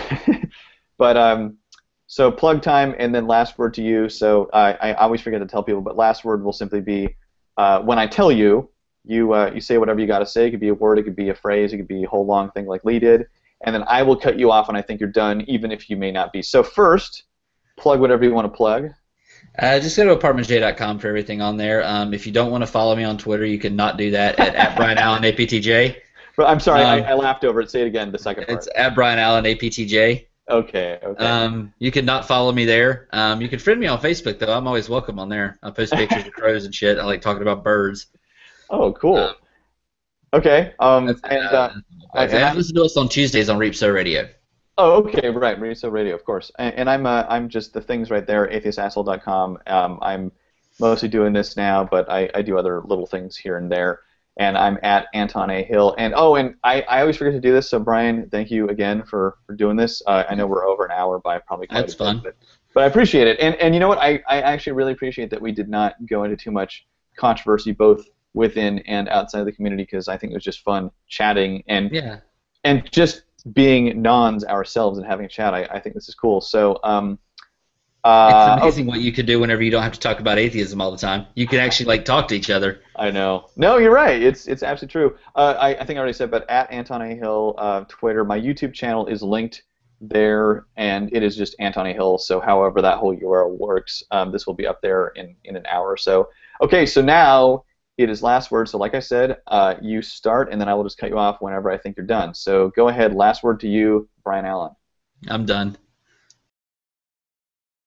*laughs* but um, so plug time and then last word to you. So I, always forget to tell people, but last word will simply be uh, when I tell you, you uh, you say whatever you got to say. It could be a word, it could be a phrase, it could be a whole long thing like Lee did, and then I will cut you off when I think you're done, even if you may not be. So first, plug whatever you want to plug. Uh, just go to apartmentj.com for everything on there. Um, if you don't want to follow me on Twitter, you can not do that at, at Brian Allen APTJ. But I'm sorry, Um, I, I laughed over it. Say it again, the second part. It's at Brian Allen APTJ. Okay, okay. Um, you can not follow me there. Um, you can friend me on Facebook though. I'm always welcome on there. I post pictures of *laughs* crows and shit. I like talking about birds. oh, cool. um, okay. Um, and uh, uh, and and I- listen to us on Tuesdays on Reap So Radio. oh, okay, right, Radio Radio, of course. And, and I'm uh, I'm just the things right there, atheistasshole.com. Um, I'm mostly doing this now, but I, I do other little things here and there. And I'm at Anton A. Hill. And oh, and I, I always forget to do this. So Brian, thank you again for, for doing this. Uh, I know we're over an hour by probably quite That's a bit, fun. But, but I appreciate it. And and you know what? I, I actually really appreciate that we did not go into too much controversy, both within and outside of the community, because I think it was just fun chatting and Yeah. and just being nons ourselves and having a chat. I, I think this is cool. So um, uh, It's amazing what you could do whenever you don't have to talk about atheism all the time. You can actually like talk to each other. I know. No, you're right. It's it's absolutely true. Uh, I, I think I already said, but at Anton A. Hill, uh, Twitter, my YouTube channel is linked there, and it is just Anton A. Hill. So however that whole URL works, um, this will be up there in, in an hour or so. Okay, so now it is last word. So like I said, uh, you start, and then I will just cut you off whenever I think you're done. So go ahead. Last word to you, Brian Allen. I'm done.